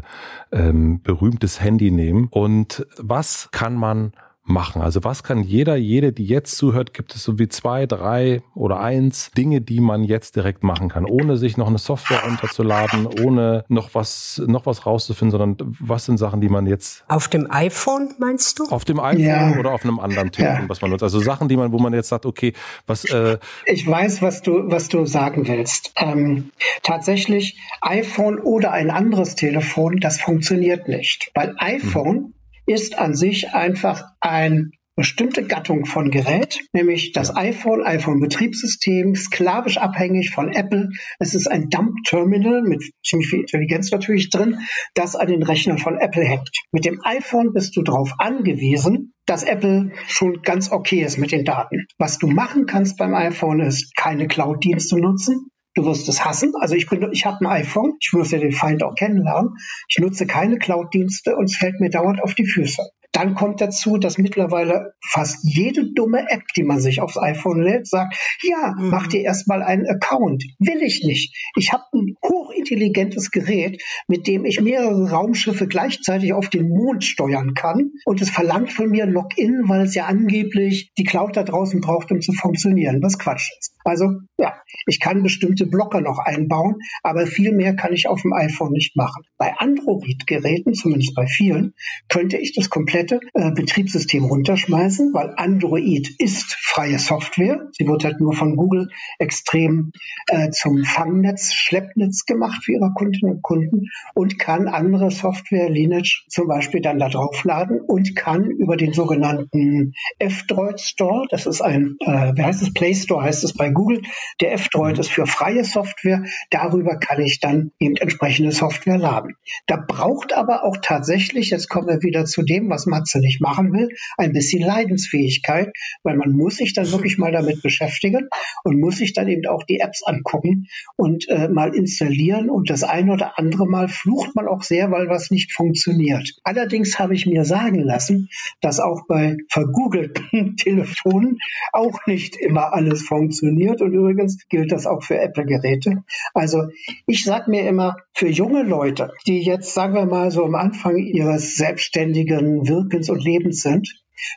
ähm, berühmtes Handy nehmen. Und was kann man machen? Also was kann jeder, jede, die jetzt zuhört, gibt es so wie zwei, drei oder eins Dinge, die man jetzt direkt machen kann, ohne sich noch eine Software runterzuladen, ohne noch was, noch was rauszufinden, sondern was sind Sachen, die man jetzt. Auf dem iPhone meinst du? Auf dem iPhone ja. oder auf einem anderen Telefon, ja. was man nutzt. Also Sachen, die man, wo man jetzt sagt, okay, was. Äh ich weiß, was du, was du sagen willst. Ähm, tatsächlich iPhone oder ein anderes Telefon, das funktioniert nicht, weil iPhone hm ist an sich einfach ein bestimmte Gattung von Gerät, nämlich das iPhone, iPhone-Betriebssystem, sklavisch abhängig von Apple. Es ist ein Dump-Terminal mit ziemlich viel Intelligenz natürlich drin, das an den Rechnern von Apple hängt. Mit dem iPhone bist du darauf angewiesen, dass Apple schon ganz okay ist mit den Daten. Was du machen kannst beim iPhone ist, keine Cloud-Dienste nutzen. Du wirst es hassen. Also ich bin, ich habe ein iPhone. Ich muss ja den Feind auch kennenlernen. Ich nutze keine Cloud-Dienste und es fällt mir dauernd auf die Füße. Dann kommt dazu, dass mittlerweile fast jede dumme App, die man sich aufs iPhone lädt, sagt, ja, mhm. mach dir erstmal einen Account. Will ich nicht. Ich habe ein hochintelligentes Gerät, mit dem ich mehrere Raumschiffe gleichzeitig auf den Mond steuern kann. Und es verlangt von mir Login, weil es ja angeblich die Cloud da draußen braucht, um zu funktionieren. Was Quatsch ist. Also ja, ich kann bestimmte Blocker noch einbauen, aber viel mehr kann ich auf dem iPhone nicht machen. Bei Android-Geräten, zumindest bei vielen, könnte ich das komplett komplette äh, Betriebssystem runterschmeißen, weil Android ist freie Software. Sie wird halt nur von Google extrem äh, zum Fangnetz, Schleppnetz gemacht für ihre Kundinnen und Kunden und kann andere Software, Lineage zum Beispiel dann da draufladen und kann über den sogenannten F-Droid Store, das ist ein, äh, wie heißt es, Play Store heißt es bei Google, der F-Droid ist für freie Software, darüber kann ich dann eben entsprechende Software laden. Da braucht aber auch tatsächlich, jetzt kommen wir wieder zu dem, was Matze nicht machen will, ein bisschen Leidensfähigkeit, weil man muss sich dann wirklich mal damit beschäftigen und muss sich dann eben auch die Apps angucken und äh, mal installieren und das ein oder andere Mal flucht man auch sehr, weil was nicht funktioniert. Allerdings habe ich mir sagen lassen, dass auch bei vergoogelten *laughs* Telefonen auch nicht immer alles funktioniert und übrigens gilt das auch für Apple-Geräte. Also ich sage mir immer, für junge Leute, die jetzt, sagen wir mal, so am Anfang ihres selbstständigen Wirkens und Lebens sind,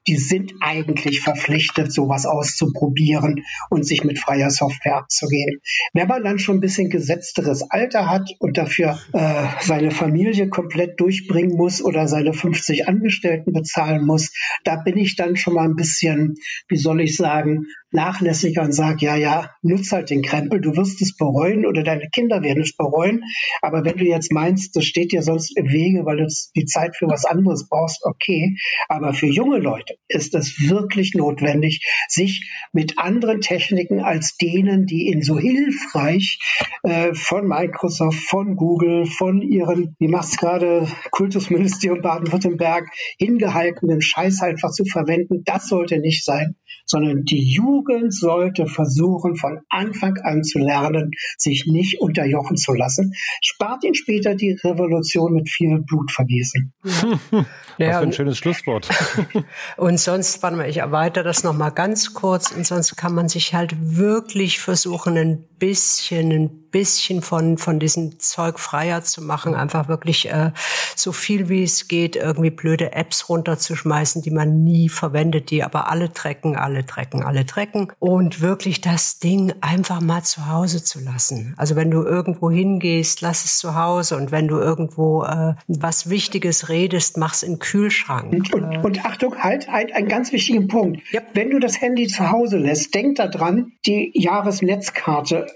die sind eigentlich verpflichtet, sowas auszuprobieren und sich mit freier Software abzugeben. Wenn man dann schon ein bisschen gesetzteres Alter hat und dafür äh, seine Familie komplett durchbringen muss oder seine 50 Angestellten bezahlen muss, da bin ich dann schon mal ein bisschen, wie soll ich sagen, nachlässiger und sage, ja, ja, nutz halt den Krempel, du wirst es bereuen oder deine Kinder werden es bereuen. Aber wenn du jetzt meinst, das steht dir sonst im Wege, weil du die Zeit für was anderes brauchst, okay. Aber für junge Leute ist es wirklich notwendig, sich mit anderen Techniken als denen, die ihnen so hilfreich äh, von Microsoft, von Google, von ihren, wie macht's gerade, Kultusministerium Baden-Württemberg, hingehaltenen Scheiß einfach zu verwenden. Das sollte nicht sein, sondern die Jugend sollte versuchen, von Anfang an zu lernen, sich nicht unterjochen zu lassen. Spart ihn später die Revolution mit viel Blutvergießen. *laughs* Was ja, für ein schönes Schlusswort. *laughs* und sonst, warte mal, ich erweitere das nochmal ganz kurz. Und sonst kann man sich halt wirklich versuchen, ein bisschen, ein bisschen von, von diesem Zeug freier zu machen, einfach wirklich äh, so viel wie es geht, irgendwie blöde Apps runterzuschmeißen, die man nie verwendet, die aber alle trecken, alle trecken, alle trecken und wirklich das Ding einfach mal zu Hause zu lassen. Also wenn du irgendwo hingehst, lass es zu Hause und wenn du irgendwo äh, was Wichtiges redest, mach's in Kühlschrank. Und, und, äh, und Achtung, halt, halt einen ganz wichtigen Punkt. Yep. Wenn du das Handy zu Hause lässt, denk daran, die Jahresnetzkarte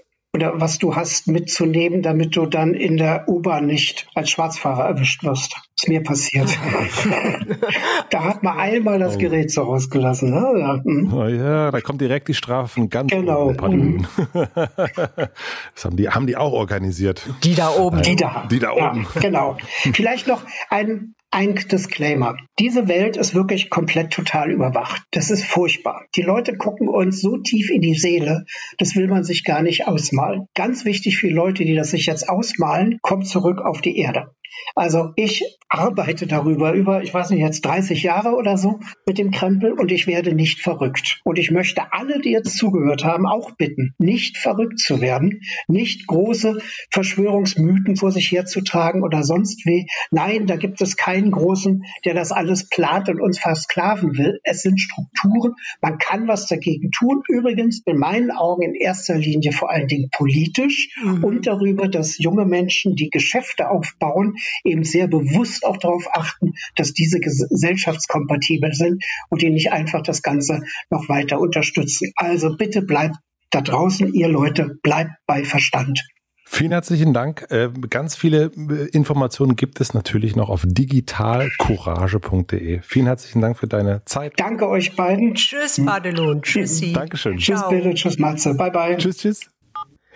oder was du hast mitzunehmen, damit du dann in der U-Bahn nicht als Schwarzfahrer erwischt wirst. Ist mir passiert. *laughs* da hat man einmal das oh. Gerät so rausgelassen. Ne? Ja. Hm. Oh ja, da kommt direkt die Strafe von ganz genau. oben. *laughs* das haben die, haben die auch organisiert. Die da oben. Die da. Die da oben. Ja, genau. *laughs* Vielleicht noch ein ein Disclaimer. Diese Welt ist wirklich komplett total überwacht. Das ist furchtbar. Die Leute gucken uns so tief in die Seele, das will man sich gar nicht ausmalen. Ganz wichtig für die Leute, die das sich jetzt ausmalen, kommt zurück auf die Erde. Also ich arbeite darüber über, ich weiß nicht, jetzt 30 Jahre oder so mit dem Krempel und ich werde nicht verrückt. Und ich möchte alle, die jetzt zugehört haben, auch bitten, nicht verrückt zu werden, nicht große Verschwörungsmythen vor sich herzutragen oder sonst wie. Nein, da gibt es keinen großen, der das alles plant und uns versklaven will. Es sind Strukturen. Man kann was dagegen tun. Übrigens in meinen Augen in erster Linie vor allen Dingen politisch mhm. und darüber, dass junge Menschen, die Geschäfte aufbauen, eben sehr bewusst auch darauf achten, dass diese gesellschaftskompatibel sind und die nicht einfach das Ganze noch weiter unterstützen. Also bitte bleibt da draußen, ihr Leute, bleibt bei Verstand. Vielen herzlichen Dank. Äh, ganz viele äh, Informationen gibt es natürlich noch auf digitalcourage.de. Vielen herzlichen Dank für deine Zeit. Danke euch beiden. Tschüss, Madelon. Tschüssi. Dankeschön. Tschüss, Bitte. Tschüss, Matze. Bye, bye. Tschüss, tschüss.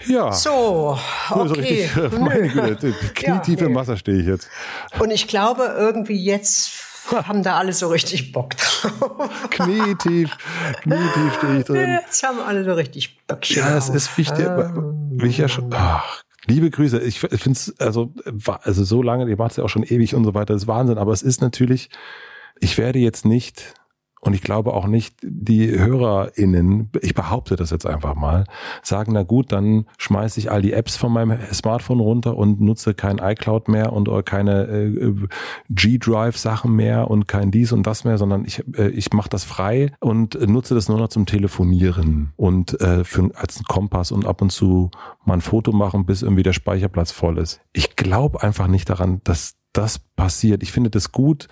Ja. So, okay. So richtig, meine Güte, *laughs* knietiefe ja, Wasser stehe ich jetzt. Und ich glaube, irgendwie jetzt haben da alle so richtig Bock drauf. *laughs* Knietief, knietief stehe ich drin. Jetzt haben alle so richtig Bock Ja, es ist wichtig, wie ich ja schon, ach, Liebe Grüße. Ich finde es, also, also so lange, ihr macht es ja auch schon ewig und so weiter, das ist Wahnsinn. Aber es ist natürlich, ich werde jetzt nicht und ich glaube auch nicht, die HörerInnen, ich behaupte das jetzt einfach mal, sagen, na gut, dann schmeiße ich all die Apps von meinem Smartphone runter und nutze kein iCloud mehr und keine äh, G-Drive-Sachen mehr und kein dies und das mehr, sondern ich, äh, ich mache das frei und nutze das nur noch zum Telefonieren und äh, für, als Kompass und ab und zu mal ein Foto machen, bis irgendwie der Speicherplatz voll ist. Ich glaube einfach nicht daran, dass das passiert. Ich finde das gut,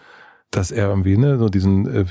dass er irgendwie ne, so diesen, äh,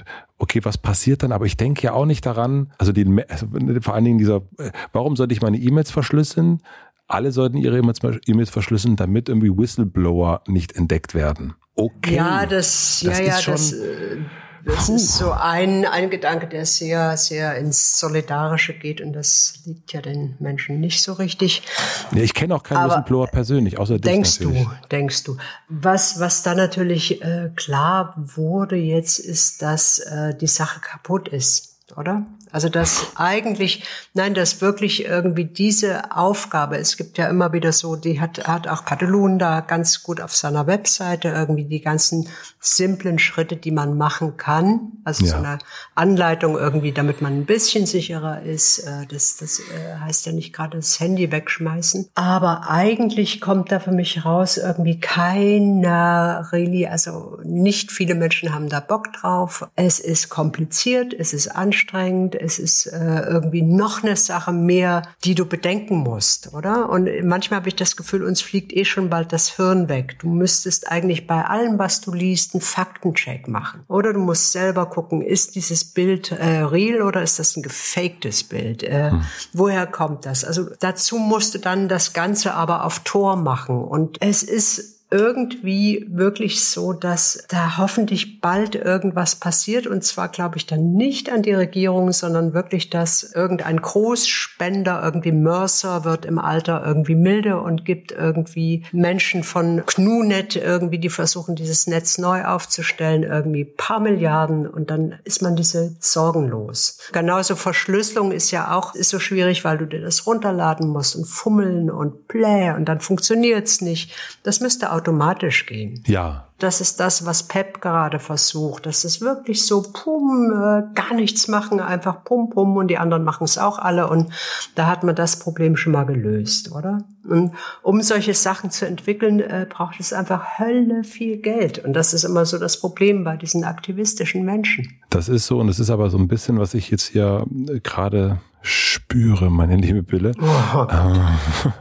okay, was passiert dann? Aber ich denke ja auch nicht daran, also, den, also vor allen Dingen dieser, äh, warum sollte ich meine E-Mails verschlüsseln? Alle sollten ihre E-Mails verschlüsseln, damit irgendwie Whistleblower nicht entdeckt werden. Okay. Ja, das, das ja, ja, das, äh, das Puh. ist so ein, ein Gedanke, der sehr, sehr ins Solidarische geht und das liegt ja den Menschen nicht so richtig. Ja, ich kenne auch keinen Aber Whistleblower persönlich, außer denkst natürlich. du, denkst du. Was, was da natürlich äh, klar wurde jetzt, ist, dass äh, die Sache kaputt ist, oder? Also dass eigentlich, nein, dass wirklich irgendwie diese Aufgabe, es gibt ja immer wieder so, die hat, hat auch Katalun da ganz gut auf seiner Webseite irgendwie die ganzen simplen Schritte, die man machen kann. Also ja. so eine Anleitung irgendwie, damit man ein bisschen sicherer ist. Äh, das, das äh, heißt ja nicht gerade das Handy wegschmeißen. Aber eigentlich kommt da für mich raus irgendwie keiner really, also nicht viele Menschen haben da Bock drauf. Es ist kompliziert, es ist anstrengend, es ist äh, irgendwie noch eine Sache mehr, die du bedenken musst, oder? Und manchmal habe ich das Gefühl, uns fliegt eh schon bald das Hirn weg. Du müsstest eigentlich bei allem, was du liest, einen Faktencheck machen. Oder du musst selber gucken, ist dieses Bild äh, real oder ist das ein gefaktes Bild? Äh, hm. Woher kommt das? Also dazu musst du dann das Ganze aber auf Tor machen. Und es ist irgendwie wirklich so, dass da hoffentlich bald irgendwas passiert. Und zwar glaube ich dann nicht an die Regierung, sondern wirklich, dass irgendein Großspender, irgendwie Mercer wird im Alter irgendwie milde und gibt irgendwie Menschen von KnuNet irgendwie, die versuchen, dieses Netz neu aufzustellen, irgendwie paar Milliarden und dann ist man diese Sorgen los. Genauso Verschlüsselung ist ja auch ist so schwierig, weil du dir das runterladen musst und fummeln und plä und dann funktioniert's nicht. Das müsste auch automatisch gehen. Ja. Das ist das, was Pep gerade versucht. Das ist wirklich so, pum, äh, gar nichts machen, einfach pum, pum und die anderen machen es auch alle und da hat man das Problem schon mal gelöst, oder? Und um solche Sachen zu entwickeln, äh, braucht es einfach Hölle viel Geld. Und das ist immer so das Problem bei diesen aktivistischen Menschen. Das ist so und es ist aber so ein bisschen, was ich jetzt hier äh, gerade spüre, meine liebe Bille. Oh. Ähm,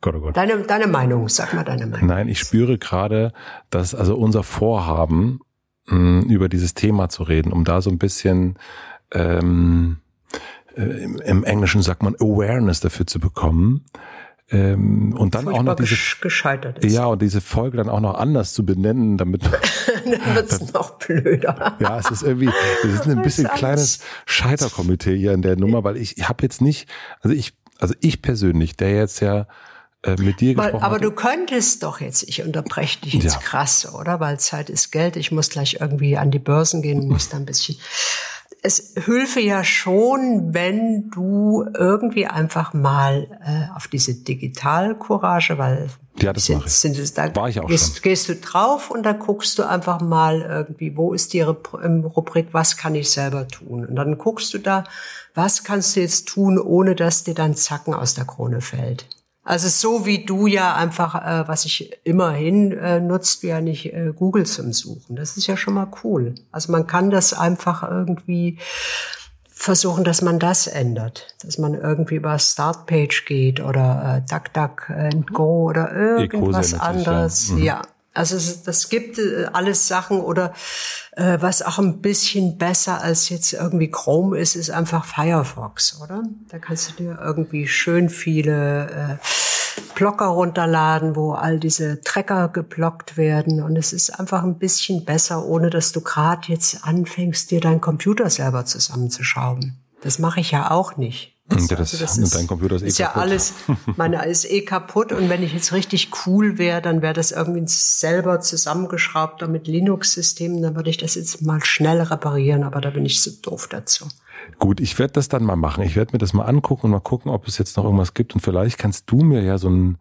Gott, oh Gott. Deine, deine Meinung, sag mal deine Meinung. Nein, ich spüre gerade, dass also unser Vorhaben, mh, hm, über dieses Thema zu reden, um da so ein bisschen ähm, äh, im, im Englischen sagt man Awareness dafür zu bekommen, ähm, und dann auch noch diese gescheitert ist. Ja, und diese Folge dann auch noch anders zu benennen, damit *laughs* dann wird's noch blöder. Ja, es ist irgendwie, es ist ein bisschen kleines Scheiterkomitee hier in der Nummer, weil ich, ich habe jetzt nicht, also ich, also ich persönlich, der jetzt ja äh, mit dir gesprochen Aber du könntest doch jetzt, ich unterbreche dich jetzt ja. krass, oder? Weil Zeit ist Geld, ich muss gleich irgendwie an die Börsen gehen, muss da ein bisschen es hülfe ja schon, wenn du irgendwie einfach mal äh, auf diese Digitalcourage, weil ja, das sind, sind es, da war ich auch gehst, schon. gehst du drauf und dann guckst du einfach mal irgendwie, wo ist die Rubrik, was kann ich selber tun? Und dann guckst du da, was kannst du jetzt tun, ohne dass dir dann Zacken aus der Krone fällt. Also so wie du ja einfach, äh, was ich immerhin äh, nutzt, ja nicht äh, Google zum Suchen. Das ist ja schon mal cool. Also man kann das einfach irgendwie versuchen, dass man das ändert, dass man irgendwie über Startpage geht oder äh, DuckDuckGo oder irgendwas anderes. Ja. Mhm. ja. Also das gibt äh, alles Sachen oder äh, was auch ein bisschen besser als jetzt irgendwie Chrome ist, ist einfach Firefox, oder? Da kannst du dir irgendwie schön viele äh, Blocker runterladen, wo all diese Tracker geblockt werden. Und es ist einfach ein bisschen besser, ohne dass du gerade jetzt anfängst, dir deinen Computer selber zusammenzuschrauben. Das mache ich ja auch nicht. Das, ja, das, also das ist, dein Computer ist eh ist kaputt. ja alles, meine *laughs* ist eh kaputt und wenn ich jetzt richtig cool wäre, dann wäre das irgendwie selber zusammengeschraubt mit Linux-Systemen, dann würde ich das jetzt mal schnell reparieren, aber da bin ich so doof dazu. Gut, ich werde das dann mal machen. Ich werde mir das mal angucken und mal gucken, ob es jetzt noch irgendwas gibt und vielleicht kannst du mir ja so ein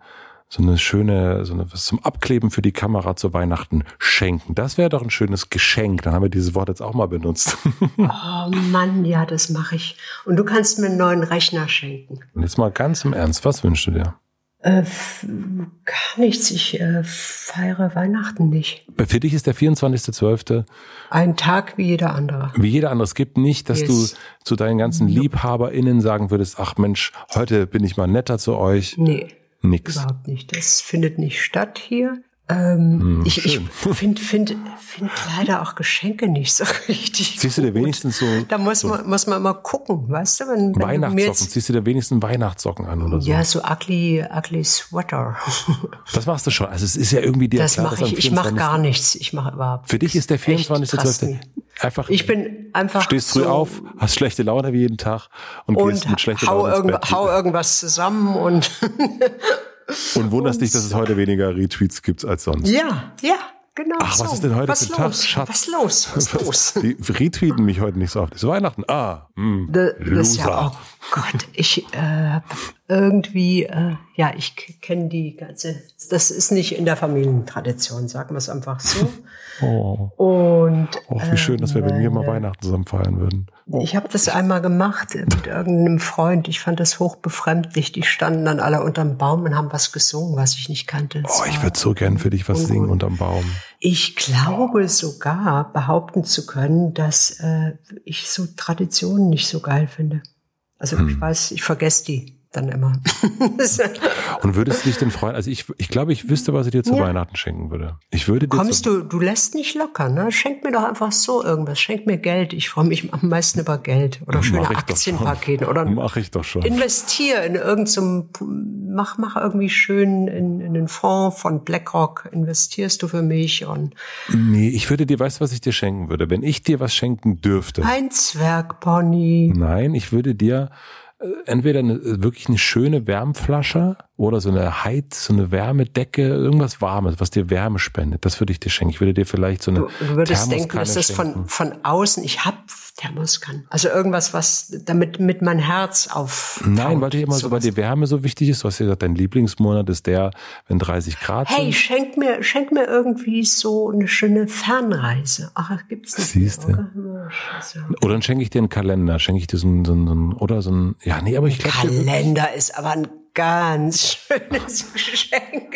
so eine schöne, so eine, was zum Abkleben für die Kamera zu Weihnachten schenken. Das wäre doch ein schönes Geschenk. Dann haben wir dieses Wort jetzt auch mal benutzt. *laughs* Oh Mann, ja, das mache ich. Und du kannst mir einen neuen Rechner schenken. Und jetzt mal ganz im Ernst, was wünschst du dir? Äh, gar nichts. Ich äh, feiere Weihnachten nicht. Für dich ist der 24.12. ein Tag wie jeder andere. Wie jeder andere. Es gibt nicht, dass yes. du zu deinen ganzen LiebhaberInnen sagen würdest, ach Mensch, heute bin ich mal netter zu euch. Nee. Nix. Überhaupt nicht. Das findet nicht statt hier. Ähm, hm, ich ich finde find, find leider auch Geschenke nicht so *laughs* richtig. Siehst du dir wenigstens so. Da muss, so man, muss man immer gucken, weißt du? Wenn, wenn Weihnachtssocken. Jetzt, Siehst du dir wenigstens Weihnachtssocken an oder so? Ja, so ugly, ugly Sweater. *laughs* Das machst du schon. Also es ist ja irgendwie dir Das mache ich. Ich mache gar nichts. Ich mache überhaupt. Für dich ist der 24.12. einfach. Ich bin einfach. Stehst früh so auf, hast schlechte Laune wie jeden Tag und, und gehst mit schlechter hau Laune. Irgend, hau irgendwas zusammen und. *laughs* Und wunderst dich, dass es heute weniger Retweets gibt als sonst. Ja, ja. Genau Ach, so. was ist denn heute was für los? Tag, Schatz? Was los? *laughs* Was los? Die retweeten mich heute nicht so oft. Es ist Weihnachten. Ah, mh, das, das ja, oh Gott, ich äh, irgendwie, äh, ja, ich kenne die ganze, das ist nicht in der Familientradition, sagen wir es einfach so. *laughs* Oh. Und oh, wie schön, dass wir bei mir mal äh, Weihnachten zusammen feiern würden. Oh. Ich habe das einmal gemacht mit irgendeinem Freund. Ich fand das hochbefremdlich. Die standen dann alle unterm Baum und haben was gesungen, was ich nicht kannte. Das oh, ich würde so gern für dich was ungut. singen unterm Baum. Ich glaube sogar behaupten zu können, dass äh, ich so Traditionen nicht so geil finde. Also hm. ich weiß, ich vergesse die dann immer. *laughs* und würdest du dich denn freuen? Also ich, ich glaube, ich wüsste, was ich dir zu ja. Weihnachten schenken würde. Ich würde dir Kommst du, du lässt nicht locker, ne? Schenk mir doch einfach so irgendwas. Schenk mir Geld. Ich freue mich am meisten über Geld oder schöne Aktienpakete oder mach ich doch schon. Investier in irgendeinem, mach, mach irgendwie schön in, in den Fonds von BlackRock. Investierst du für mich und. Nee, ich würde dir, weißt du, was ich dir schenken würde? Wenn ich dir was schenken dürfte. Ein Zwergpony. Nein, ich würde dir entweder eine, äh, wirklich eine schöne Wärmflasche oder so eine Heiz, so eine Wärmedecke, irgendwas Warmes, was dir Wärme spendet. Das würde ich dir schenken. Ich würde dir vielleicht so eine Du, du würdest denken, dass das von, von außen, ich hab Thermoskanne. Also irgendwas, was damit mit mein Herz auf. Nein, weil dir immer so, weil die Wärme so wichtig ist. Du hast ja gesagt, dein Lieblingsmonat ist der, wenn 30 Grad hey, sind. Hey, schenk mir, schenk mir irgendwie so eine schöne Fernreise. Ach, gibt's nicht. Siehst du. Oder dann schenke ich dir einen Kalender, schenke ich dir so einen, so einen, oder so ein, ja, nee, aber ich glaube. Kalender ist aber ein ganz schönes *laughs* Geschenk.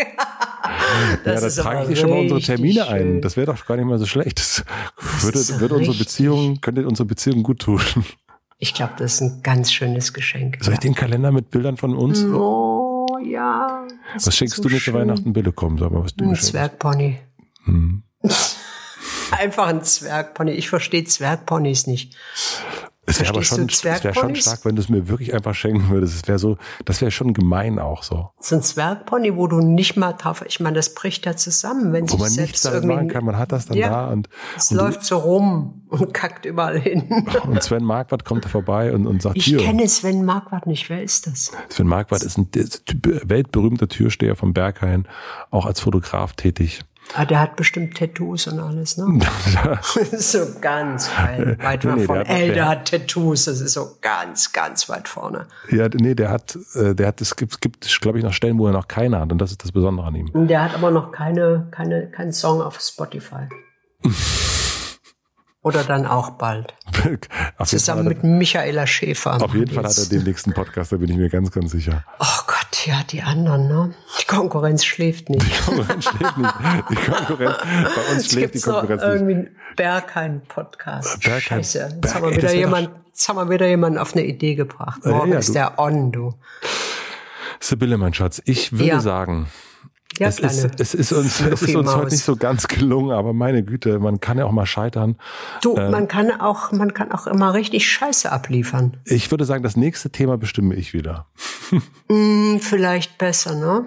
Das ja, da trage ich dir schon mal unsere Termine schön. ein. Das wäre doch gar nicht mal so schlecht. Das, das würde, würde unsere Beziehung, könnte unsere Beziehung gut tun. Ich glaube, das ist ein ganz schönes Geschenk. Soll ich den Kalender mit Bildern von uns? Oh, ja. Was schenkst so du mir zu Weihnachten? Bitte komm, sag mal, was du Ein Zwergpony. Hm. *laughs* Einfach ein Zwergpony. Ich verstehe Zwergponys nicht. Es wäre aber schon, es wäre schon stark, wenn du es mir wirklich einfach schenken würdest. Es wäre so, das wäre schon gemein auch so. So ein Zwergpony, wo du nicht mal drauf, ich meine, das bricht ja zusammen, wenn wo man nichts machen kann. Man hat das dann ja, da und es und läuft so rum und kackt überall hin. *laughs* Und Sven Marquardt kommt da vorbei und, und sagt ich hier. Ich kenne Sven Marquardt nicht. Wer ist das? Sven Marquardt ist ein weltberühmter Türsteher vom Berghain, auch als Fotograf tätig. Ah, der hat bestimmt Tattoos und alles, ne? *laughs* das ist so ganz geil, weit Nee, vorne. der hat- Ey, der, hat Tattoos, das ist so ganz, ganz weit vorne. Ja, nee, der hat, äh, der hat, es gibt, gibt, glaube ich, noch Stellen, wo er noch keine hat und das ist das Besondere an ihm. Der hat aber noch keine, keine, keinen Song auf Spotify. *laughs* Oder dann auch bald. Zusammen Fall, mit Michaela Schäfer. auf jeden Fall hat er den nächsten Podcast, da bin ich mir ganz, ganz sicher. Oh Gott, ja, die anderen, ne? Die Konkurrenz schläft nicht. Die Konkurrenz schläft nicht. Die Konkurrenz, bei uns schläft die Konkurrenz nicht. irgendwie einen Berghain-Podcast. Berghain. Scheiße. Jetzt Berg- haben wir wieder jemand, jetzt haben wir wieder jemanden auf eine Idee gebracht. Ja, Morgen ja, ist du- der on, du. Sibylle, mein Schatz, ich würde Ja. sagen, Ja, es, ist, es ist uns, *laughs* es ist uns heute nicht so ganz gelungen, aber meine Güte, man kann ja auch mal scheitern. Du, äh, man kann auch, man kann auch immer richtig Scheiße abliefern. Ich würde sagen, das nächste Thema bestimme ich wieder. Hm, *laughs* vielleicht besser, ne?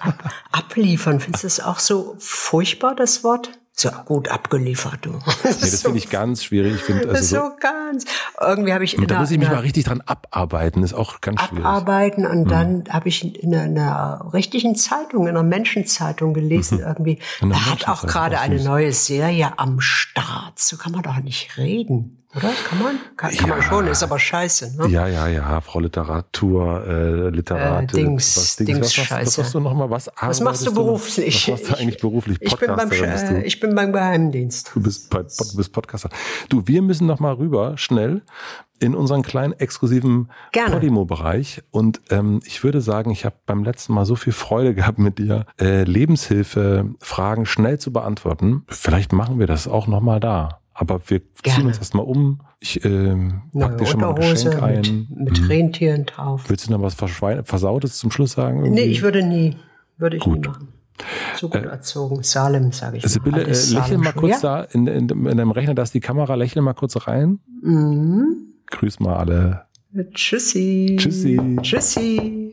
Ab, abliefern, findest du das auch so furchtbar, das Wort? So gut abgeliefert, du. *laughs* Nee, das finde ich ganz schwierig. Ich finde, Das also so, so ganz. Irgendwie habe ich da muss ich mich mal richtig dran abarbeiten, ist auch ganz schwierig. abarbeiten und dann habe ich in einer, richtigen Zeitung, in einer Menschenzeitung gelesen irgendwie, In einer da hat auch gerade eine neue Serie am Start. So kann man doch nicht reden, oder? Kann man? Kann, kann man Ja. schon, ist aber scheiße, ne? Ja, ja, ja, Frau Literatur, äh, Literat. Äh, Dings, was, Dings, was, was, was Scheiße. machst du nochmal? Was, Was machst du beruflich? Was machst du eigentlich beruflich? Ich bin, beim, bist äh, du. ich bin beim Geheimdienst. Du bist, bei, du bist Podcaster. Du, wir müssen noch mal rüber, schnell, in unseren kleinen exklusiven Gerne. Podimo-Bereich. Und ähm, ich würde sagen, ich habe beim letzten Mal so viel Freude gehabt mit dir, äh, Lebenshilfe-Fragen schnell zu beantworten. Vielleicht machen wir das auch noch mal da. Aber wir ziehen Gerne. uns erstmal um. Ich ähm, pack Neue dir schon mal ein Geschenk ein. Mhm. mit, mit Rentieren drauf. Willst du noch was Verschwein Versautes zum Schluss sagen? Nee, irgendwie? ich würde nie, würde ich Gut. nie machen. So gut erzogen. Salem, sage ich. mal. Sibylle, äh, lächle mal kurz ja? da in, in, in deinem Rechner, da ist die Kamera, lächle mal kurz rein. Mhm. Grüß mal alle. Tschüssi. Tschüssi. Tschüssi.